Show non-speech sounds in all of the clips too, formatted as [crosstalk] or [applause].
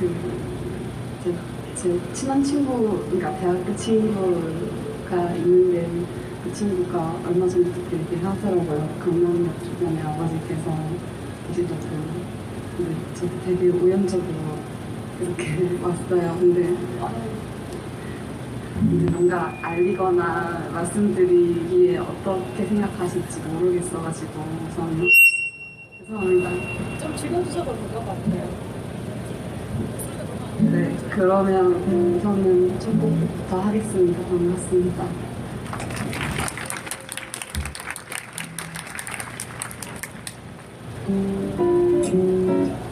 그 제, 제 친한 친구 그러니까 대학교 친구가 있는데 그 친구가 얼마 전부터 이렇게 하더라고요. 강남역 주변에 아버지께서 계시다고 근데 저도 되게 우연적으로 이렇게 [laughs] 왔어요. 근데 근데 뭔가 알리거나 말씀드리기에 어떻게 생각하실지 모르겠어가지고 우선 죄송합니다 좀 즐겨주셔도 될 것 같아요. 네, 그러면 우선은 첫 곡부터 하겠습니다. 반갑습니다. 우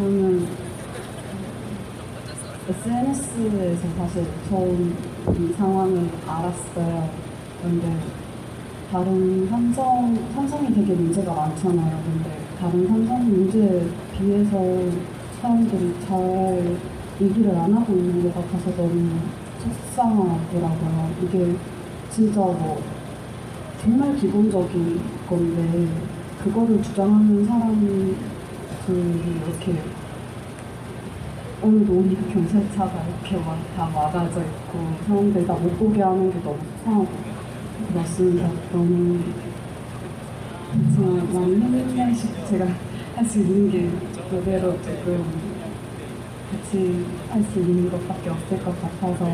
저는 SNS에서 사실 처음 이 상황을 알았어요. 그런데 다른 삼성, 삼성이 되게 문제가 많잖아요. 근데 다른 삼성 문제에 비해서 사람들이 잘 얘기를 안 하고 있는 것 같아서 너무 속상하더라고요. 이게 진짜 뭐 정말 기본적인 건데 그거를 주장하는 사람이 그 이렇게 오늘도 오니까 경찰차가 이렇게 막 다 막아져 있고 사람들 다 못 보게 하는 게 너무 속상하고 그렇습니다. 너무 그렇지만 명씩 제가 할 수 있는 게 그대로 조금 같이 할 수 있는 것밖에 없을 것 같아서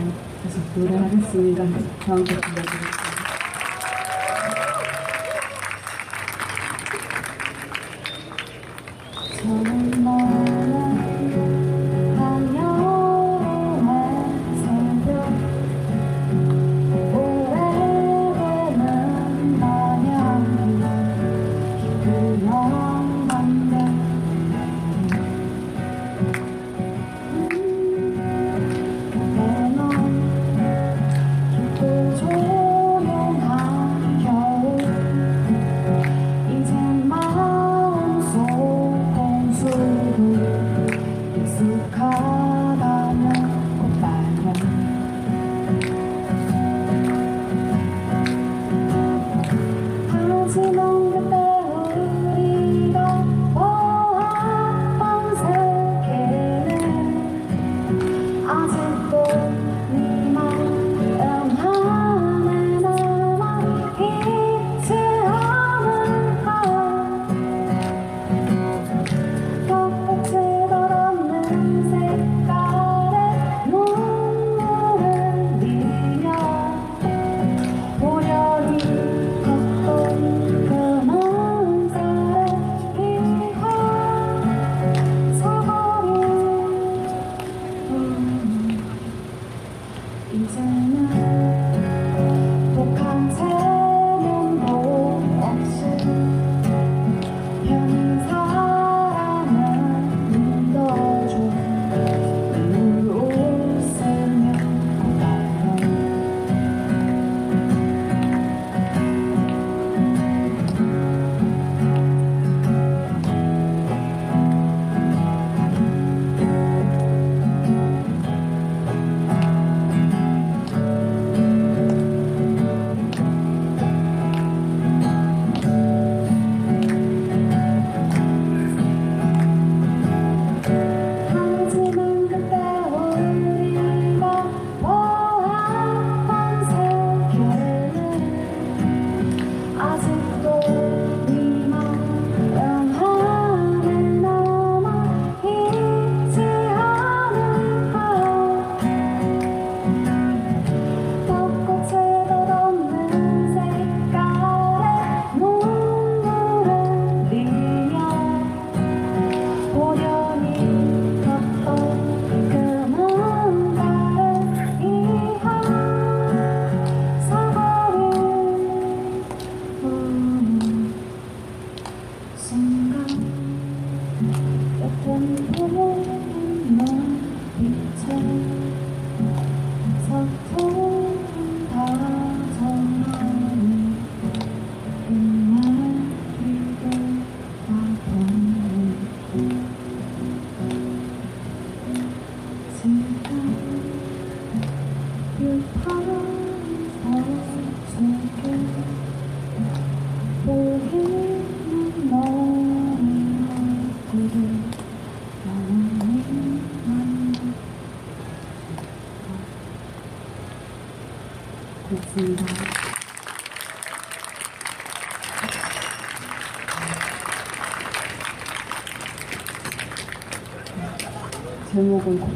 계속 노래하겠습니다. 다음 곡 들려드릴게요.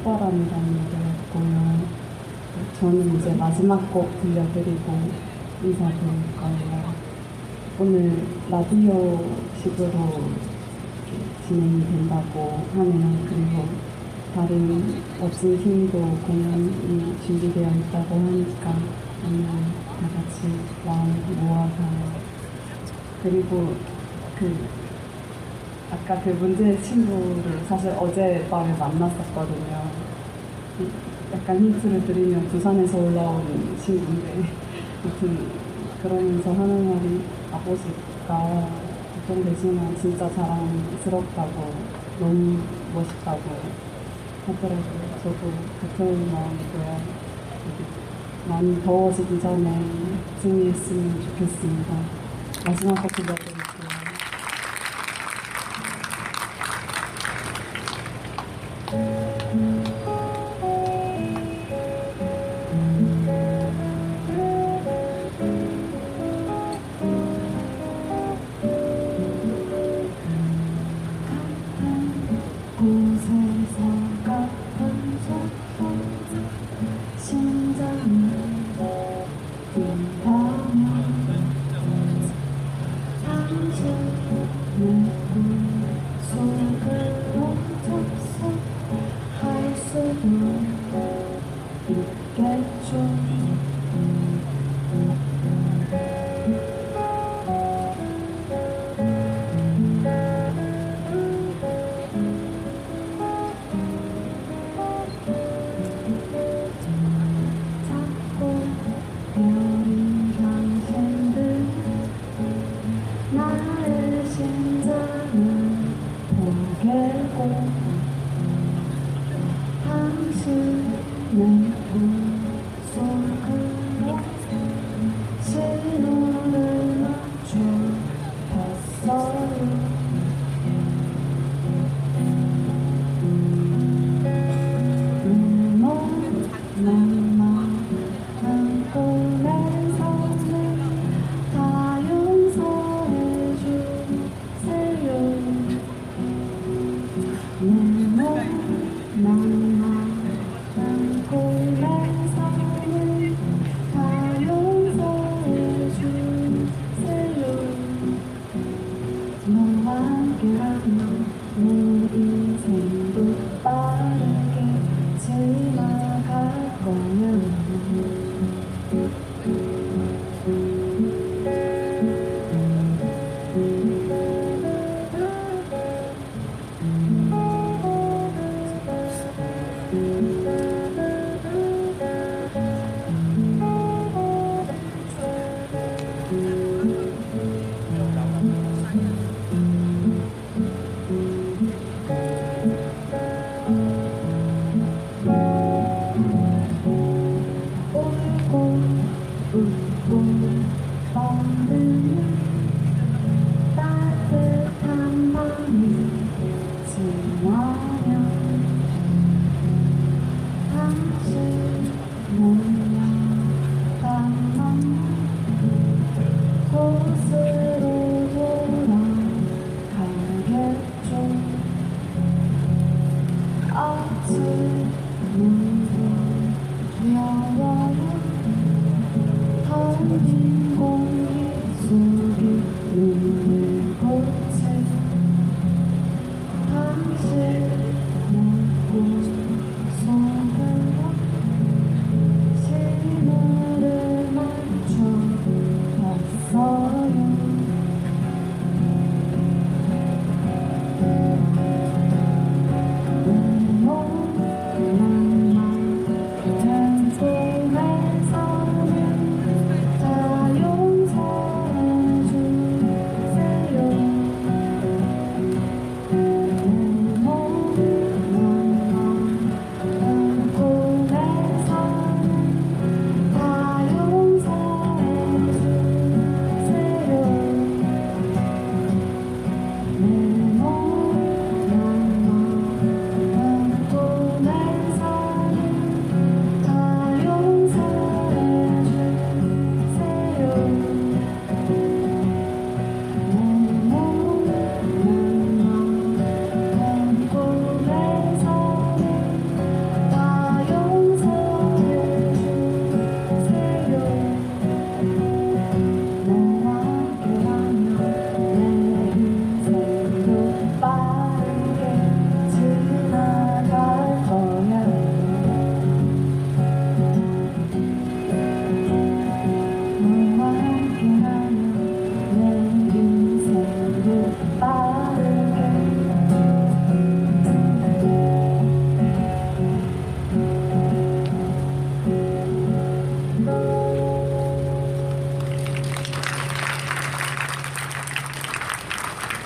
제목은 콧바람이라는 노래였고요. 저는 이제 마지막 곡 들려드리고 인사드릴 거예요. 오늘 라디오 식으로 이렇게 진행이 된다고 하네요. 그리고 다른 없은 팀도 공연이 준비되어 있다고 하니까 오늘 다 같이 마음 모아서 그리고 그 아까 그 문제의 친구를 사실 어젯밤에 만났었거든요. 약간 힌트를 드리면 부산에서 올라온 친구인데 아무튼 그러면서 하는 말이 아버지가 걱정되지만 진짜 자랑스럽다고 너무 멋있다고 하더라고요. 저도 같은 마음이고요. 많이 더워지기 전에 승리했으면 좋겠습니다. 마지막 곡 들려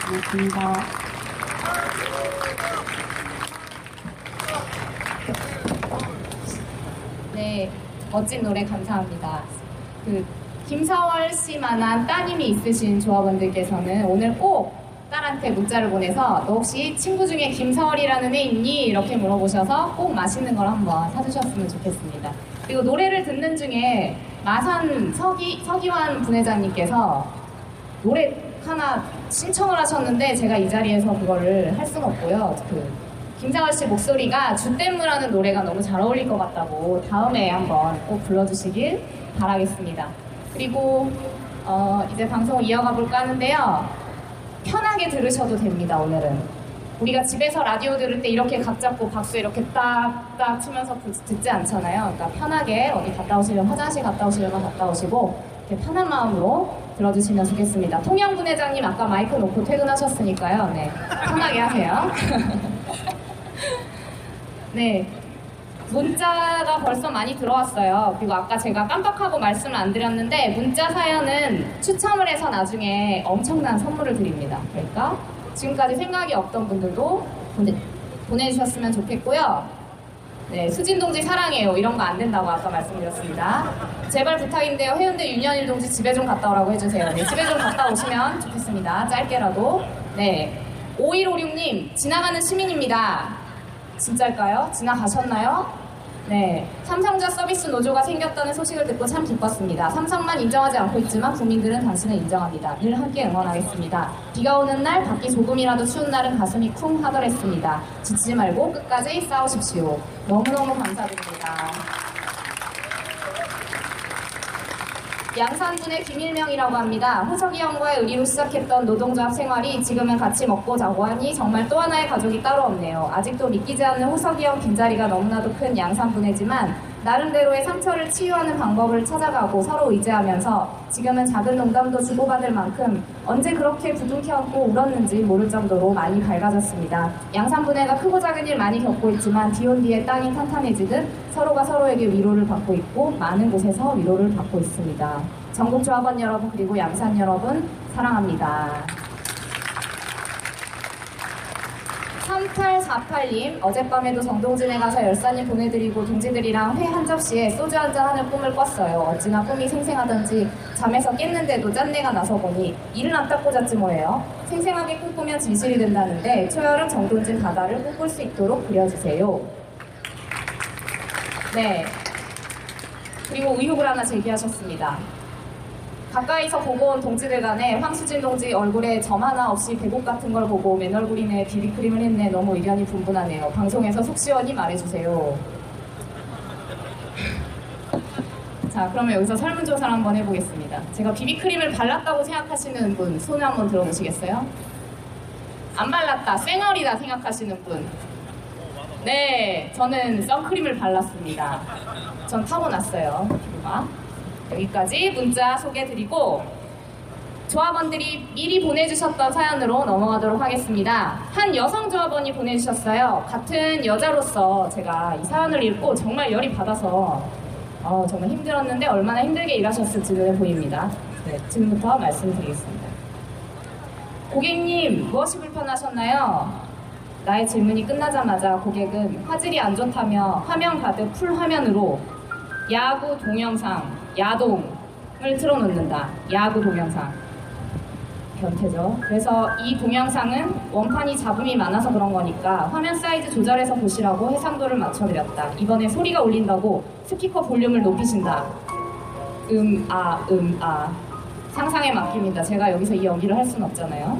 고맙습니다. 네, 멋진 노래 감사합니다. 그 김서월 씨만한 따님이 있으신 조합원들께서는 오늘 꼭 딸한테 문자를 보내서 너 혹시 친구 중에 김서월이라는 애 있니? 이렇게 물어보셔서 꼭 맛있는 걸 한번 사주셨으면 좋겠습니다. 그리고 노래를 듣는 중에 마산 서기, 서기환 분회장님께서 노래 하나 신청을 하셨는데 제가 이 자리에서 그거를 할 수는 없고요. 그 김상월 씨 목소리가 주댐무라는 노래가 너무 잘 어울릴 것 같다고 다음에 한번 꼭 불러주시길 바라겠습니다. 그리고 어, 이제 방송을 이어가 볼까 하는데요. 편하게 들으셔도 됩니다, 오늘은. 우리가 집에서 라디오 들을 때 이렇게 각 잡고 박수 이렇게 딱딱 치면서 부- 듣지 않잖아요. 그러니까 편하게 어디 갔다 오시면 화장실 갔다 오시려면 갔다 오시고 이렇게 편한 마음으로 들어주시면 좋겠습니다. 통영 분회장님 아까 마이크 놓고 퇴근하셨으니까요. 네, 편하게 하세요. [laughs] 네. 문자가 벌써 많이 들어왔어요. 그리고 아까 제가 깜빡하고 말씀을 안 드렸는데 문자 사연은 추첨을 해서 나중에 엄청난 선물을 드립니다. 그러니까 지금까지 생각이 없던 분들도 보내, 보내주셨으면 좋겠고요. 네, 수진 동지 사랑해요. 이런 거 안 된다고 아까 말씀드렸습니다. 제발 부탁인데요. 해운대 윤현일 동지 집에 좀 갔다 오라고 해주세요. 네, 집에 좀 갔다 오시면 좋겠습니다. 짧게라도. 네. 5156님, 지나가는 시민입니다. 진짜일까요? 지나가셨나요? 네. 삼성자 서비스 노조가 생겼다는 소식을 듣고 참 기뻤습니다. 삼성만 인정하지 않고 있지만 국민들은 당신을 인정합니다. 늘 함께 응원하겠습니다. 비가 오는 날, 밖이 조금이라도 추운 날은 가슴이 쿵 하더랬습니다. 지치지 말고 끝까지 싸우십시오. 너무너무 감사드립니다. 양산군의 김일명이라고 합니다. 호석이 형과의 의리로 시작했던 노동조합 생활이 지금은 같이 먹고 자고 하니 정말 또 하나의 가족이 따로 없네요. 아직도 믿기지 않는 호석이 형 빈자리가 너무나도 큰 양산분이지만 나름대로의 상처를 치유하는 방법을 찾아가고 서로 의지하면서 지금은 작은 농담도 주고받을 만큼 언제 그렇게 부둥켜 안고 울었는지 모를 정도로 많이 밝아졌습니다. 양산분해가 크고 작은 일 많이 겪고 있지만 비온 뒤에 땅이 탄탄해지듯 서로가 서로에게 위로를 받고 있고 많은 곳에서 위로를 받고 있습니다. 전국 조합원 여러분 그리고 양산 여러분 사랑합니다. 3848님 어젯밤에도 정동진에 가서 열사님 보내드리고 동지들이랑 회 한 접시에 소주 한 잔 하는 꿈을 꿨어요. 어찌나 꿈이 생생하던지 잠에서 깼는데도 짠내가 나서 보니 이를 안 닦고 잤지 뭐예요. 생생하게 꿈꾸면 진실이 된다는데 초여름 정동진 바다를 꿈꿀 수 있도록 그려주세요. 네. 그리고 의혹을 하나 제기하셨습니다. 가까이서 보고 온 동지들 간에 황수진 동지 얼굴에 점 하나 없이 배곡 같은 걸 보고 맨 얼굴이네 비비크림을 했네 너무 의견이 분분하네요. 방송에서 속 시원히 말해주세요. 자 그러면 여기서 설문조사를 한번 해보겠습니다. 제가 비비크림을 발랐다고 생각하시는 분 손을 한번 들어보시겠어요? 안 발랐다 쌩얼이다 생각하시는 분 네, 저는 선크림을 발랐습니다. 전 타고났어요, 피부가. 여기까지 문자 소개해드리고, 조합원들이 미리 보내주셨던 사연으로 넘어가도록 하겠습니다. 한 여성 조합원이 보내주셨어요. 같은 여자로서 제가 이 사연을 읽고 정말 열이 받아서 어, 정말 힘들었는데 얼마나 힘들게 일하셨을지 눈에 보입니다. 네, 지금부터 말씀드리겠습니다. 고객님, 무엇이 불편하셨나요? 나의 질문이 끝나자마자 고객은 화질이 안 좋다며 화면 가득 full 화면으로 야구 동영상, 야동을 틀어놓는다. 야구 동영상. 변태죠. 그래서 이 동영상은 원판이 잡음이 많아서 그런 거니까 화면 사이즈 조절해서 보시라고 해상도를 맞춰드렸다. 이번에 소리가 울린다고 스피커 볼륨을 높이신다. 음, 아, 음, 아. 상상에 맡깁니다. 제가 여기서 이 연기를 할 수는 없잖아요.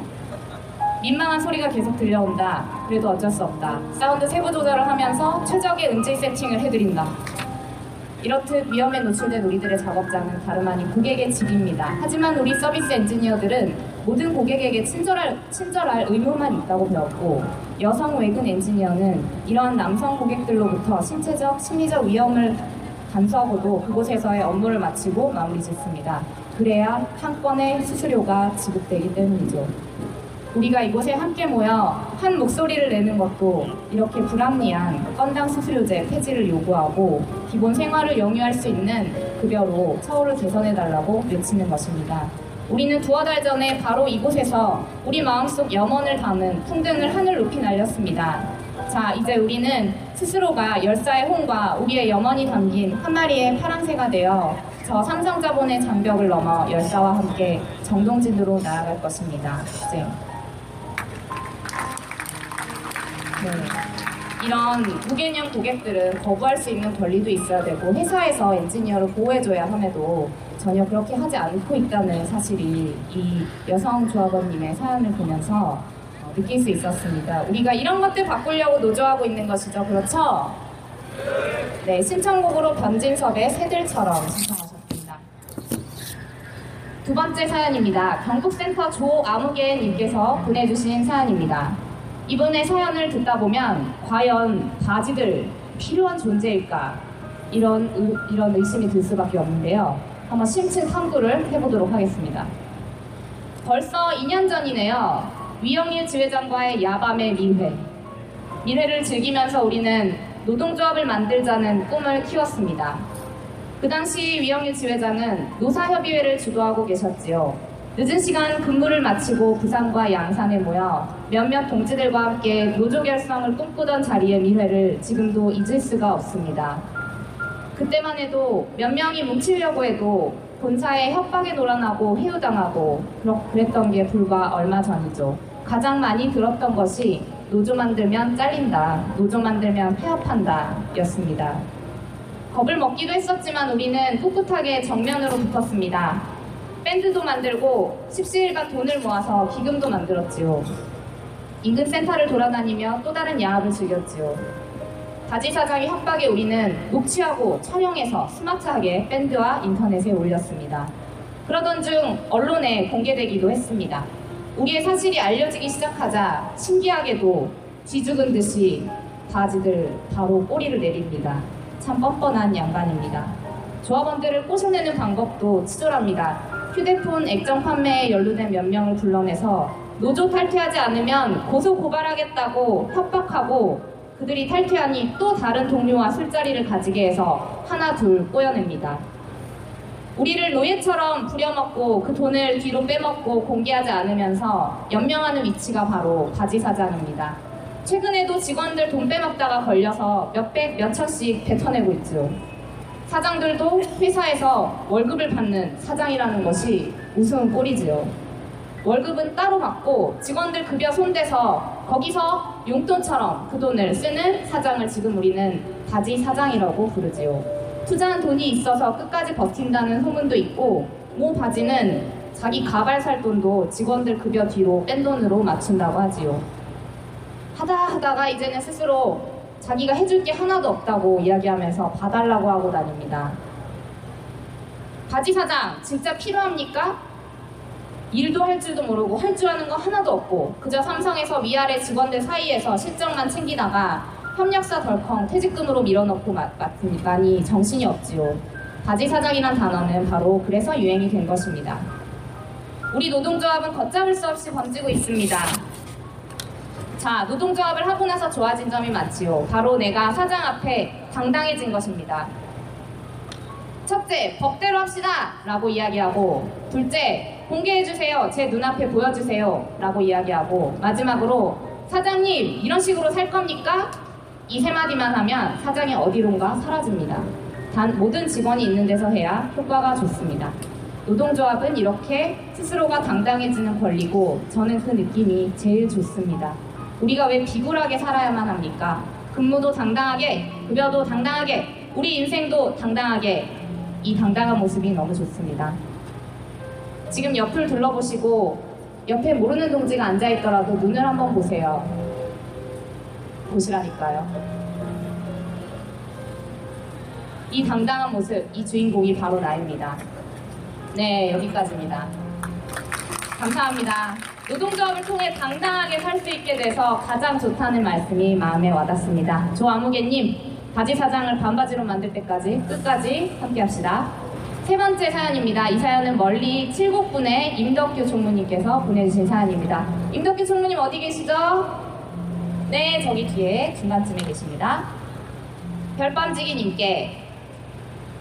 민망한 소리가 계속 들려온다. 그래도 어쩔 수 없다. 사운드 세부 조절을 하면서 최적의 음질 세팅을 해드린다. 이렇듯 위험에 노출된 우리들의 작업장은 다름 아닌 고객의 집입니다. 하지만 우리 서비스 엔지니어들은 모든 고객에게 친절할, 친절할 의무만 있다고 배웠고 여성 외근 엔지니어는 이러한 남성 고객들로부터 신체적, 심리적 위험을 감수하고도 그곳에서의 업무를 마치고 마무리 짓습니다. 그래야 한 건의 수수료가 지급되기 때문이죠. 우리가 이곳에 함께 모여 한 목소리를 내는 것도 이렇게 불합리한 건당 수수료제 폐지를 요구하고 기본 생활을 영위할 수 있는 급여로 처우를 개선해달라고 외치는 것입니다. 우리는 두어 달 전에 바로 이곳에서 우리 마음속 염원을 담은 풍등을 하늘 높이 날렸습니다. 자, 이제 우리는 스스로가 열사의 홍과 우리의 염원이 담긴 한 마리의 파랑새가 되어 저 삼성자본의 장벽을 넘어 열사와 함께 정동진으로 나아갈 것입니다. 네. 이런 무개념 고객들은 거부할 수 있는 권리도 있어야 되고 회사에서 엔지니어를 보호해줘야 함에도 전혀 그렇게 하지 않고 있다는 사실이 이 여성 조합원님의 사연을 보면서 어, 느낄 수 있었습니다. 우리가 이런 것들 바꾸려고 노조하고 있는 것이죠. 그렇죠? 네, 신청곡으로 변진섭의 새들처럼 신청하셨습니다. 두 번째 사연입니다. 경북센터 조아무개님께서 보내주신 사연입니다. 이분의 사연을 듣다 보면 과연 바지들 필요한 존재일까 이런 의, 이런 의심이 들 수밖에 없는데요. 한번 심층 탐구를 해보도록 하겠습니다. 벌써 2년 전이네요. 위영일 지회장과의 야밤의 밀회. 밀회를 즐기면서 우리는 노동조합을 만들자는 꿈을 키웠습니다. 그 당시 위영일 지회장은 노사협의회를 주도하고 계셨지요. 늦은 시간 근무를 마치고 부산과 양산에 모여 몇몇 동지들과 함께 노조 결성을 꿈꾸던 자리의 미회를 지금도 잊을 수가 없습니다. 그때만 해도 몇 명이 뭉치려고 해도 본사에 협박에 놀아나고 해유당하고 그랬던 게 불과 얼마 전이죠. 가장 많이 들었던 것이 노조 만들면 잘린다, 노조 만들면 폐업한다 였습니다. 겁을 먹기도 했었지만 우리는 꿋꿋하게 정면으로 붙었습니다. 밴드도 만들고 십시일반 돈을 모아서 기금도 만들었지요. 인근 센터를 돌아다니며 또 다른 야합을 즐겼지요. 바지 사장의 협박에 우리는 녹취하고 촬영해서 스마트하게 밴드와 인터넷에 올렸습니다. 그러던 중 언론에 공개되기도 했습니다. 우리의 사실이 알려지기 시작하자 신기하게도 쥐죽은 듯이 바지들 바로 꼬리를 내립니다. 참 뻔뻔한 양반입니다. 조합원들을 꼬셔내는 방법도 치졸합니다. 휴대폰 액정 판매에 연루된 몇 명을 불러내서 노조 탈퇴하지 않으면 고소 고발하겠다고 협박하고 그들이 탈퇴하니 또 다른 동료와 술자리를 가지게 해서 하나 둘 꼬여냅니다. 우리를 노예처럼 부려먹고 그 돈을 뒤로 빼먹고 공개하지 않으면서 연명하는 위치가 바로 바지 사장입니다. 최근에도 직원들 돈 빼먹다가 걸려서 몇백, 몇천씩 뱉어내고 있죠. 사장들도 회사에서 월급을 받는 사장이라는 것이 우스운 꼴이지요. 월급은 따로 받고 직원들 급여 손대서 거기서 용돈처럼 그 돈을 쓰는 사장을 지금 우리는 바지 사장이라고 부르지요. 투자한 돈이 있어서 끝까지 버틴다는 소문도 있고 모 바지는 자기 가발 살 돈도 직원들 급여 뒤로 뺀 돈으로 맞춘다고 하지요. 하다 하다가 이제는 스스로 자기가 해줄 게 하나도 없다고 이야기하면서 봐달라고 하고 다닙니다. 바지 사장, 진짜 필요합니까? 일도 할 줄도 모르고 할 줄 아는 거 하나도 없고 그저 삼성에서 위아래 직원들 사이에서 실적만 챙기다가 협력사 덜컹 퇴직금으로 밀어넣고 많이 정신이 없지요. 바지 사장이란 단어는 바로 그래서 유행이 된 것입니다. 우리 노동조합은 걷잡을 수 없이 번지고 있습니다. 자, 노동조합을 하고 나서 좋아진 점이 많지요. 바로 내가 사장 앞에 당당해진 것입니다. 첫째, 법대로 합시다! 라고 이야기하고, 둘째, 공개해주세요. 제 눈앞에 보여주세요. 라고 이야기하고, 마지막으로, 사장님, 이런 식으로 살 겁니까? 이 세 마디만 하면 사장이 어디론가 사라집니다. 단 모든 직원이 있는 데서 해야 효과가 좋습니다. 노동조합은 이렇게 스스로가 당당해지는 권리고 저는 그 느낌이 제일 좋습니다. 우리가 왜 비굴하게 살아야만 합니까? 근무도 당당하게, 급여도 당당하게, 우리 인생도 당당하게 이 당당한 모습이 너무 좋습니다. 지금 옆을 둘러보시고 옆에 모르는 동지가 앉아있더라도 눈을 한번 보세요. 보시라니까요. 이 당당한 모습, 이 주인공이 바로 나입니다. 네, 여기까지입니다. 감사합니다. 노동조합을 통해 당당하게 살 수 있게 돼서 가장 좋다는 말씀이 마음에 와닿습니다. 조아무개님, 바지 사장을 반바지로 만들 때까지 끝까지 함께 합시다. 세 번째 사연입니다. 이 사연은 멀리 칠곡분의 임덕규 총무님께서 보내주신 사연입니다. 임덕규 총무님 어디 계시죠? 네, 저기 뒤에 중간쯤에 계십니다. 별밤지기님께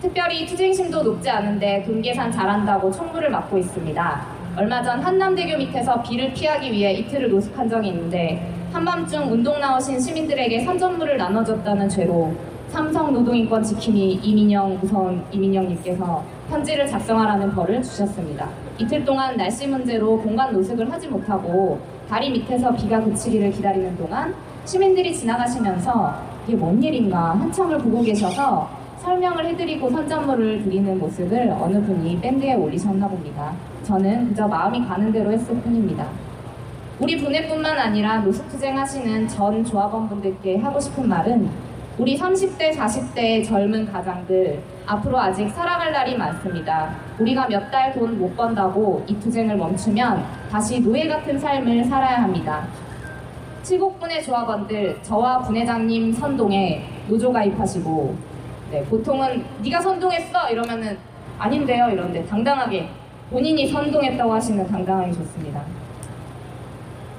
특별히 투쟁심도 높지 않은데 돈 계산 잘한다고 총무를 맡고 있습니다. 얼마 전 한남대교 밑에서 비를 피하기 위해 이틀을 노숙한 적이 있는데 한밤중 운동 나오신 시민들에게 선전물을 나눠줬다는 죄로 삼성 노동인권 지킴이 이민영 우선 이민영님께서 편지를 작성하라는 벌을 주셨습니다. 이틀 동안 날씨 문제로 공간 노숙을 하지 못하고 다리 밑에서 비가 그치기를 기다리는 동안 시민들이 지나가시면서 이게 뭔 일인가 한참을 보고 계셔서 설명을 해드리고 선전물을 드리는 모습을 어느 분이 밴드에 올리셨나 봅니다. 저는 그저 마음이 가는 대로 했을 뿐입니다. 우리 분회뿐만 아니라 노숙투쟁 하시는 전 조합원분들께 하고 싶은 말은 우리 30대, 40대의 젊은 가장들 앞으로 아직 살아갈 날이 많습니다. 우리가 몇 달 돈 못 번다고 이 투쟁을 멈추면 다시 노예 같은 삶을 살아야 합니다. 칠곡분의 조합원들 저와 분회장님 선동에 노조 가입하시고 네, 보통은 네가 선동했어 이러면은 아닌데요 이런데 당당하게 본인이 선동했다고 하시는 당당하게 좋습니다.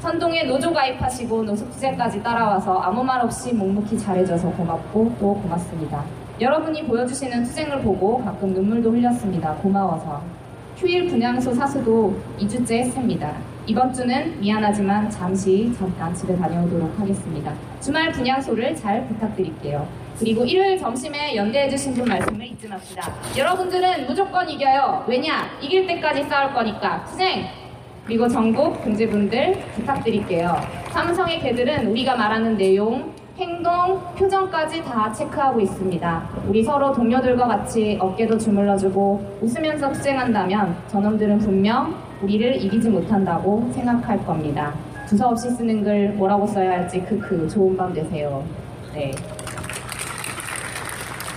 선동에 노조 가입하시고 노숙투쟁까지 따라와서 아무 말 없이 묵묵히 잘해줘서 고맙고 또 고맙습니다. 여러분이 보여주시는 투쟁을 보고 가끔 눈물도 흘렸습니다. 고마워서. 휴일 분향소 사수도 2주째 했습니다. 이번 주는 미안하지만 잠시 잠깐 집에 다녀오도록 하겠습니다. 주말 분향소를 잘 부탁드릴게요. 그리고 일요일 점심에 연대해주신 분 말씀을 잊지 맙시다. 여러분들은 무조건 이겨요. 왜냐? 이길 때까지 싸울 거니까. 투쟁! 그리고 전국 동지분들 부탁드릴게요. 삼성의 개들은 우리가 말하는 내용, 행동, 표정까지 다 체크하고 있습니다. 우리 서로 동료들과 같이 어깨도 주물러주고 웃으면서 투쟁한다면 저놈들은 분명 우리를 이기지 못한다고 생각할 겁니다. 두서없이 쓰는 글 뭐라고 써야 할지 크크 좋은 밤 되세요. 네.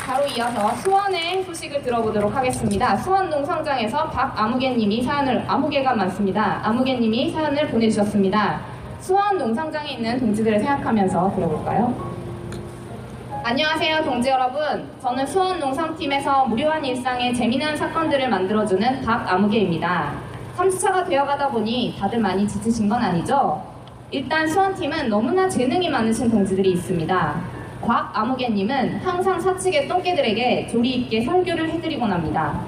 바로 이어서 수원의 소식을 들어보도록 하겠습니다. 수원 농성장에서 박아무개님이 사연을 아무개가 많습니다. 아무개님이 사연을 보내주셨습니다. 수원 농성장에 있는 동지들을 생각하면서 들어볼까요? 안녕하세요, 동지 여러분. 저는 수원 농성팀에서 무료한 일상에 재미난 사건들을 만들어주는 박아무개입니다. 3주차가 되어가다 보니 다들 많이 지치신 건 아니죠? 일단 수원팀은 너무나 재능이 많으신 동지들이 있습니다. 곽아무개님은 항상 사측의 똥개들에게 조리 있게 설교를 해드리곤 합니다.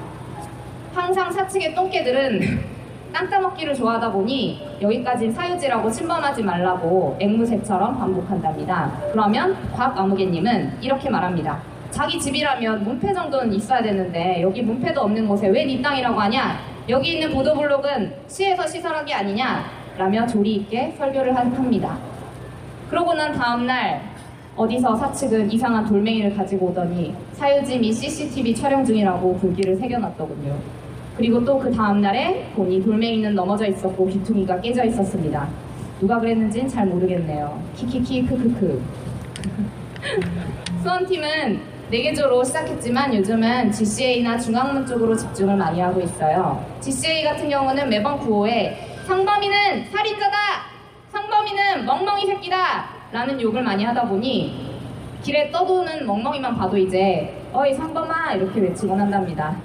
항상 사측의 똥개들은 [laughs] 땅 따먹기를 좋아하다 보니 여기까진 사유지라고 침범하지 말라고 앵무새처럼 반복한답니다. 그러면 곽아무개님은 이렇게 말합니다. 자기 집이라면 문패 정도는 있어야 되는데 여기 문패도 없는 곳에 왜 네 땅이라고 하냐? 여기 있는 보도블록은 시에서 시설한 게 아니냐? 라며 조리 있게 설교를 합니다. 그러고 난 다음날 어디서 사측은 이상한 돌멩이를 가지고 오더니 사유지 및 CCTV 촬영 중이라고 불기를 새겨놨더군요. 그리고 또 그 다음날에 보니 돌멩이는 넘어져 있었고 귀퉁이가 깨져 있었습니다. 누가 그랬는지는 잘 모르겠네요. 키키키 크크크. [laughs] 수원팀은 4개조로 시작했지만 요즘은 GCA나 중앙문 쪽으로 집중을 많이 하고 있어요. GCA 같은 경우는 매번 구호에 상범이는 살인자다! 상범이는 멍멍이 새끼다! 라는 욕을 많이 하다 보니 길에 떠도는 멍멍이만 봐도 이제 어이 상범아 이렇게 외치곤 한답니다.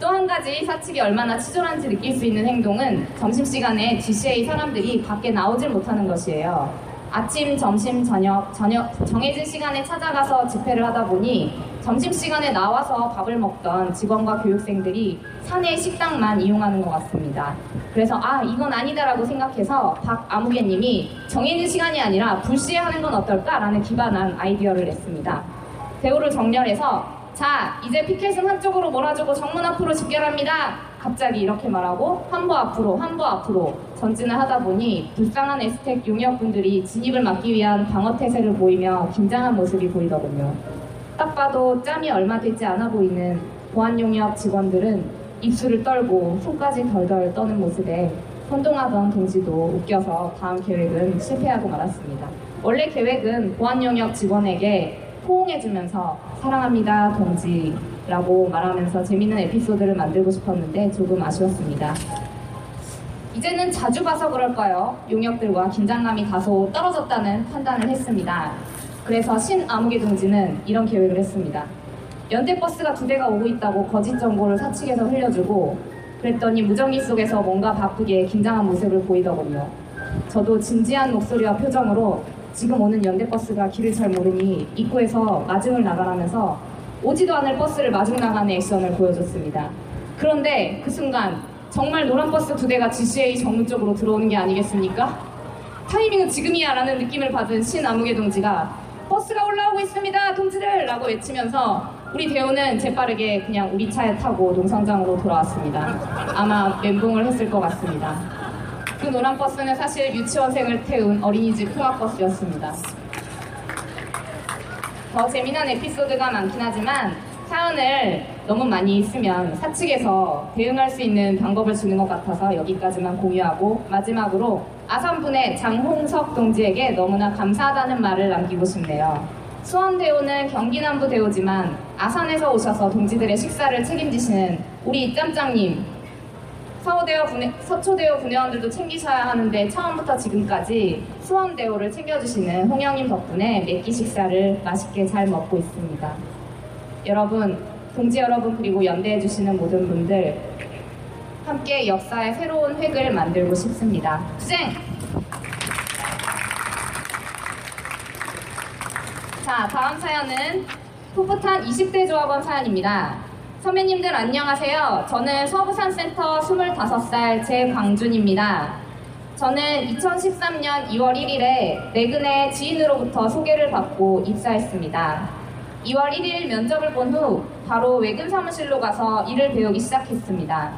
또 한 가지 사측이 얼마나 치졸한지 느낄 수 있는 행동은 점심시간에 GCA 사람들이 밖에 나오질 못하는 것이에요. 아침, 점심, 저녁, 저녁 정해진 시간에 찾아가서 집회를 하다 보니 점심시간에 나와서 밥을 먹던 직원과 교육생들이 사내 식당만 이용하는 것 같습니다. 그래서 아 이건 아니다라고 생각해서 박아무개님이 정해진 시간이 아니라 불시에 하는 건 어떨까라는 기반한 아이디어를 냈습니다. 대우를 정렬해서 자 이제 피켓은 한쪽으로 몰아주고 정문 앞으로 집결합니다. 갑자기 이렇게 말하고 한보 앞으로 한보 앞으로 전진을 하다 보니 불쌍한 에스텍 용역분들이 진입을 막기 위한 방어 태세를 보이며 긴장한 모습이 보이더군요. 딱 봐도 짬이 얼마 되지 않아 보이는 보안용역 직원들은 입술을 떨고 손까지 덜덜 떠는 모습에 선동하던 동지도 웃겨서 다음 계획은 실패하고 말았습니다. 원래 계획은 보안용역 직원에게 포옹해주면서 사랑합니다 동지라고 말하면서 재밌는 에피소드를 만들고 싶었는데 조금 아쉬웠습니다. 이제는 자주 봐서 그럴까요? 용역들과 긴장감이 다소 떨어졌다는 판단을 했습니다. 그래서 신아무개 동지는 이런 계획을 했습니다. 연대버스가 두 대가 오고 있다고 거짓 정보를 사측에서 흘려주고 그랬더니 무전기 속에서 뭔가 바쁘게 긴장한 모습을 보이더군요. 저도 진지한 목소리와 표정으로 지금 오는 연대버스가 길을 잘 모르니 입구에서 마중을 나가라면서 오지도 않을 버스를 마중 나가는 액션을 보여줬습니다. 그런데 그 순간 정말 노란 버스 두 대가 GCA 정문 쪽으로 들어오는 게 아니겠습니까? 타이밍은 지금이야 라는 느낌을 받은 신아무개 동지가 버스가 올라오고 있습니다 동지들 라고 외치면서 우리 대호는 재빠르게 그냥 우리 차에 타고 농성장으로 돌아왔습니다. 아마 멘붕을 했을 것 같습니다. 그 노란 버스는 사실 유치원생을 태운 어린이집 통학버스였습니다. 더 재미난 에피소드가 많긴 하지만 사연을 너무 많이 쓰면 사측에서 대응할 수 있는 방법을 주는 것 같아서 여기까지만 공유하고 마지막으로 아산분의 장홍석 동지에게 너무나 감사하다는 말을 남기고 싶네요. 수원대호는 경기 남부 대호지만 아산에서 오셔서 동지들의 식사를 책임지시는 우리 짬짱님 서초대호 분회, 분회원들도 챙기셔야 하는데 처음부터 지금까지 수원대호를 챙겨주시는 홍영님 덕분에 매끼 식사를 맛있게 잘 먹고 있습니다. 여러분, 동지 여러분 그리고 연대해 주시는 모든 분들 함께 역사의 새로운 획을 만들고 싶습니다. 투쟁! 자, 다음 사연은 풋풋한 20대 조합원 사연입니다. 선배님들 안녕하세요. 저는 서부산센터 25살 제광준입니다. 저는 2013년 2월 1일에 내근의 지인으로부터 소개를 받고 입사했습니다. 2월 1일 면접을 본 후 바로 외근 사무실로 가서 일을 배우기 시작했습니다.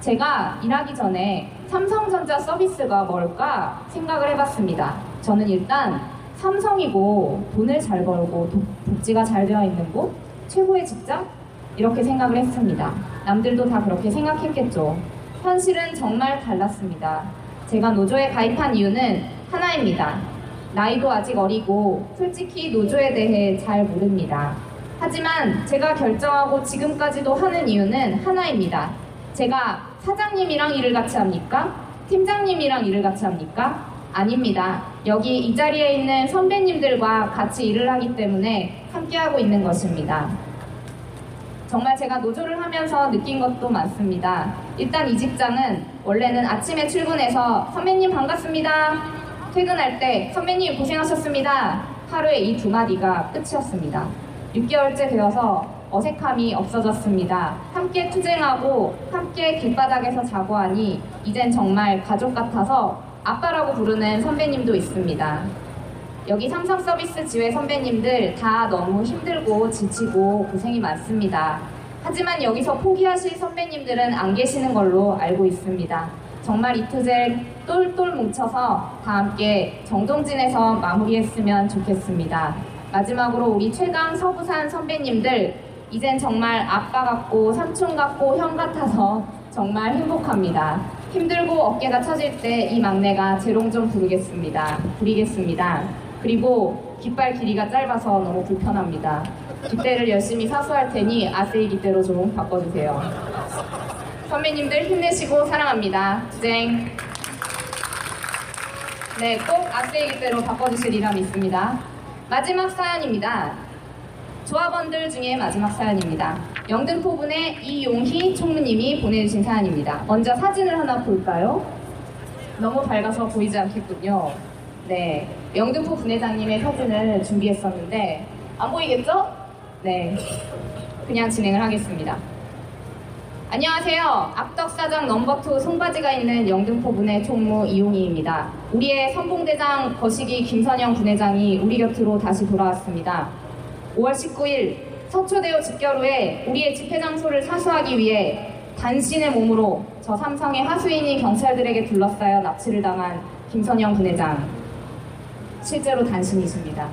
제가 일하기 전에 삼성전자 서비스가 뭘까 생각을 해봤습니다. 저는 일단 삼성이고 돈을 잘 벌고 도- 복지가 잘 되어 있는 곳, 최고의 직장? 이렇게 생각을 했습니다. 남들도 다 그렇게 생각했겠죠. 현실은 정말 달랐습니다. 제가 노조에 가입한 이유는 하나입니다. 나이도 아직 어리고 솔직히 노조에 대해 잘 모릅니다. 하지만 제가 결정하고 지금까지도 하는 이유는 하나입니다. 제가 사장님이랑 일을 같이 합니까? 팀장님이랑 일을 같이 합니까? 아닙니다. 여기 이 자리에 있는 선배님들과 같이 일을 하기 때문에 함께하고 있는 것입니다. 정말 제가 노조를 하면서 느낀 것도 많습니다. 일단 이 직장은 원래는 아침에 출근해서 선배님 반갑습니다. 퇴근할 때 선배님 고생하셨습니다. 하루에 이 두 마디가 끝이었습니다. 6개월째 되어서 어색함이 없어졌습니다. 함께 투쟁하고 함께 길바닥에서 자고 하니 이젠 정말 가족 같아서 아빠라고 부르는 선배님도 있습니다. 여기 삼성 서비스 지회 선배님들 다 너무 힘들고 지치고 고생이 많습니다. 하지만 여기서 포기하실 선배님들은 안 계시는 걸로 알고 있습니다. 정말 이 투쟁 똘똘 뭉쳐서 다 함께 정동진에서 마무리했으면 좋겠습니다. 마지막으로 우리 최강 서부산 선배님들 이젠 정말 아빠 같고 삼촌 같고 형 같아서 정말 행복합니다. 힘들고 어깨가 처질 때 이 막내가 재롱 좀 부르겠습니다. 부리겠습니다. 그리고 깃발 길이가 짧아서 너무 불편합니다. 깃대를 열심히 사수할 테니 아세이 깃대로 좀 바꿔주세요. 선배님들 힘내시고 사랑합니다. 투쟁. 네, 꼭 아세이 깃대로 바꿔주시리라 믿습니다. 마지막 사연입니다. 조합원들 중에 마지막 사연입니다. 영등포분의 이용희 총무님이 보내주신 사연입니다. 먼저 사진을 하나 볼까요? 너무 밝아서 보이지 않겠군요. 네, 영등포 분회장님의 사진을 준비했었는데 안 보이겠죠? 네, 그냥 진행을 하겠습니다. 안녕하세요. 악덕사장 넘버2 송바지가 있는 영등포 분회 총무 이용희입니다. 우리의 선봉대장 거시기 김선영 분회장이 우리 곁으로 다시 돌아왔습니다. 5월 19일 서초대호 집결 후에 우리의 집회 장소를 사수하기 위해 단신의 몸으로 저 삼성의 하수인이 경찰들에게 둘러싸여 납치를 당한 김선영 분회장. 실제로 단신이십니다.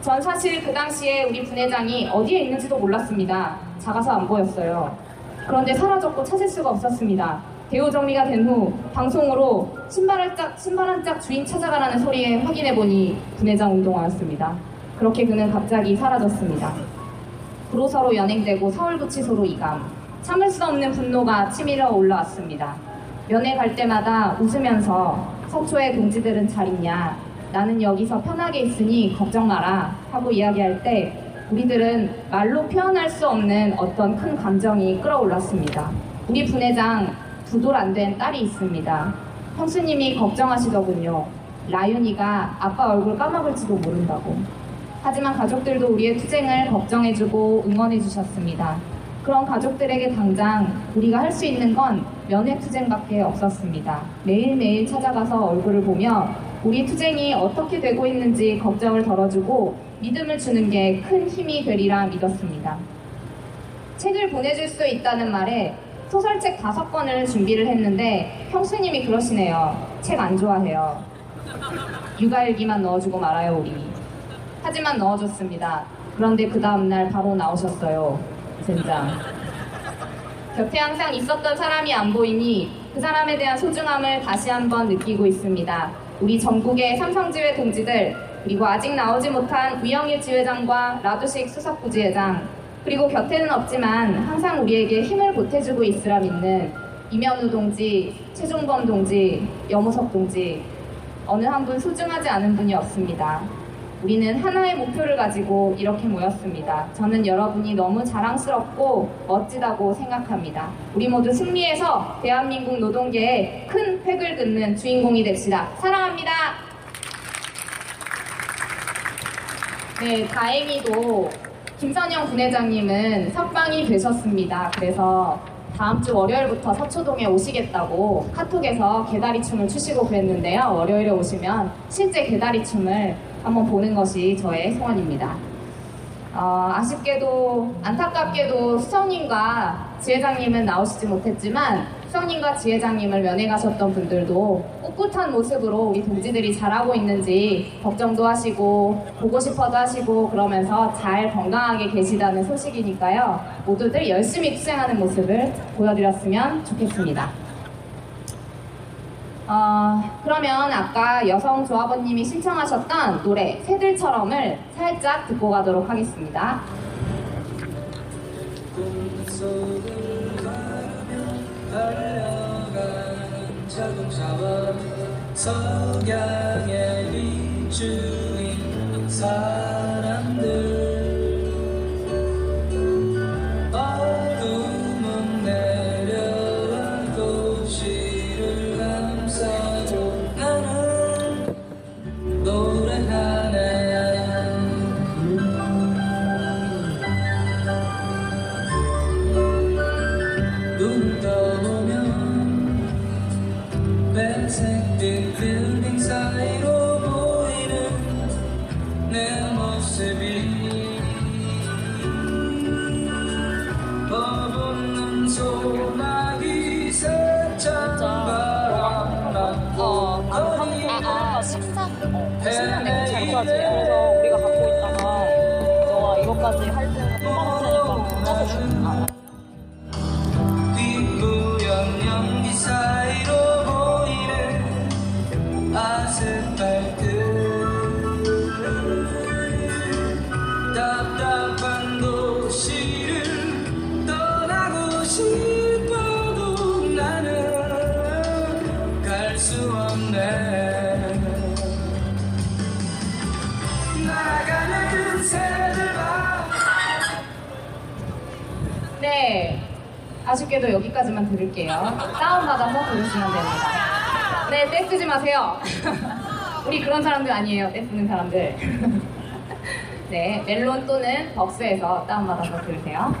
전 사실 그 당시에 우리 분회장이 어디에 있는지도 몰랐습니다. 작아서 안 보였어요. 그런데 사라졌고 찾을 수가 없었습니다. 대우 정리가 된 후 방송으로 신발 한 짝, 신발 한 짝 주인 찾아가라는 소리에 확인해 보니 분회장 운동화였습니다. 그렇게 그는 갑자기 사라졌습니다. 구로서로 연행되고 서울구치소로 이감. 참을 수 없는 분노가 치밀어 올라왔습니다. 면회 갈 때마다 웃으면서 서초의 동지들은 잘 있냐? 나는 여기서 편하게 있으니 걱정 마라 하고 이야기할 때 우리들은 말로 표현할 수 없는 어떤 큰 감정이 끌어올랐습니다. 우리 분회장 두돌 안 된 딸이 있습니다. 형수님이 걱정하시더군요. 라윤이가 아빠 얼굴 까먹을지도 모른다고. 하지만 가족들도 우리의 투쟁을 걱정해주고 응원해주셨습니다. 그런 가족들에게 당장 우리가 할 수 있는 건 면회 투쟁밖에 없었습니다. 매일매일 찾아가서 얼굴을 보며 우리 투쟁이 어떻게 되고 있는지 걱정을 덜어주고 믿음을 주는 게 큰 힘이 되리라 믿었습니다. 책을 보내줄 수 있다는 말에 소설책 다섯 권을 준비를 했는데 형수님이 그러시네요. 책 안 좋아해요. 육아일기만 넣어주고 말아요 우리. 하지만 넣어줬습니다. 그런데 그 다음날 바로 나오셨어요. 젠장. 곁에 항상 있었던 사람이 안 보이니 그 사람에 대한 소중함을 다시 한번 느끼고 있습니다. 우리 전국의 삼성지회 동지들 그리고 아직 나오지 못한 위영일 지회장과 라두식 수석부지회장 그리고 곁에는 없지만 항상 우리에게 힘을 보태주고 있으라 믿는 이면우 동지, 최종범 동지, 여무석 동지 어느 한 분 소중하지 않은 분이 없습니다. 우리는 하나의 목표를 가지고 이렇게 모였습니다. 저는 여러분이 너무 자랑스럽고 멋지다고 생각합니다. 우리 모두 승리해서 대한민국 노동계에 큰 획을 긋는 주인공이 됩시다. 사랑합니다. 네, 다행히도 김선영 부회장님은 석방이 되셨습니다. 그래서 다음 주 월요일부터 서초동에 오시겠다고 카톡에서 개다리 춤을 추시고 그랬는데요. 월요일에 오시면 실제 개다리 춤을 한번 보는 것이 저의 소원입니다. 어, 아쉽게도 안타깝게도 수석님과 지회장님은 나오시지 못했지만 수석님과 지회장님을 면회 가셨던 분들도 꿋꿋한 모습으로 우리 동지들이 잘하고 있는지 걱정도 하시고 보고 싶어도 하시고 그러면서 잘 건강하게 계시다는 소식이니까요 모두들 열심히 투쟁하는 모습을 보여드렸으면 좋겠습니다. 어, 그러면 아까 여성 조합원님이 신청하셨던 노래 새들처럼을 살짝 듣고 가도록 하겠습니다. 달려 자동차와 석양의 비추인 사람들 냉 아쉽게도 여기까지만 들을게요. 다운받아서 들으시면 됩니다. 네, 떼 쓰지 마세요. [laughs] 우리 그런 사람들 아니에요. 떼 쓰는 사람들. [laughs] 네, 멜론 또는 벅스에서 다운받아서 들으세요.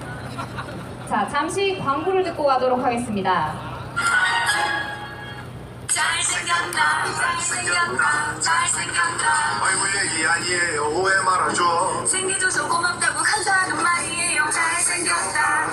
자, 잠시 광고를 듣고 가도록 하겠습니다. 잘생겼다 잘생겼다 잘생겼다 얼굴 얘기 아니에요 오해 말아줘 생겨줘서 고맙다고 한다는 말이에요 잘생겼다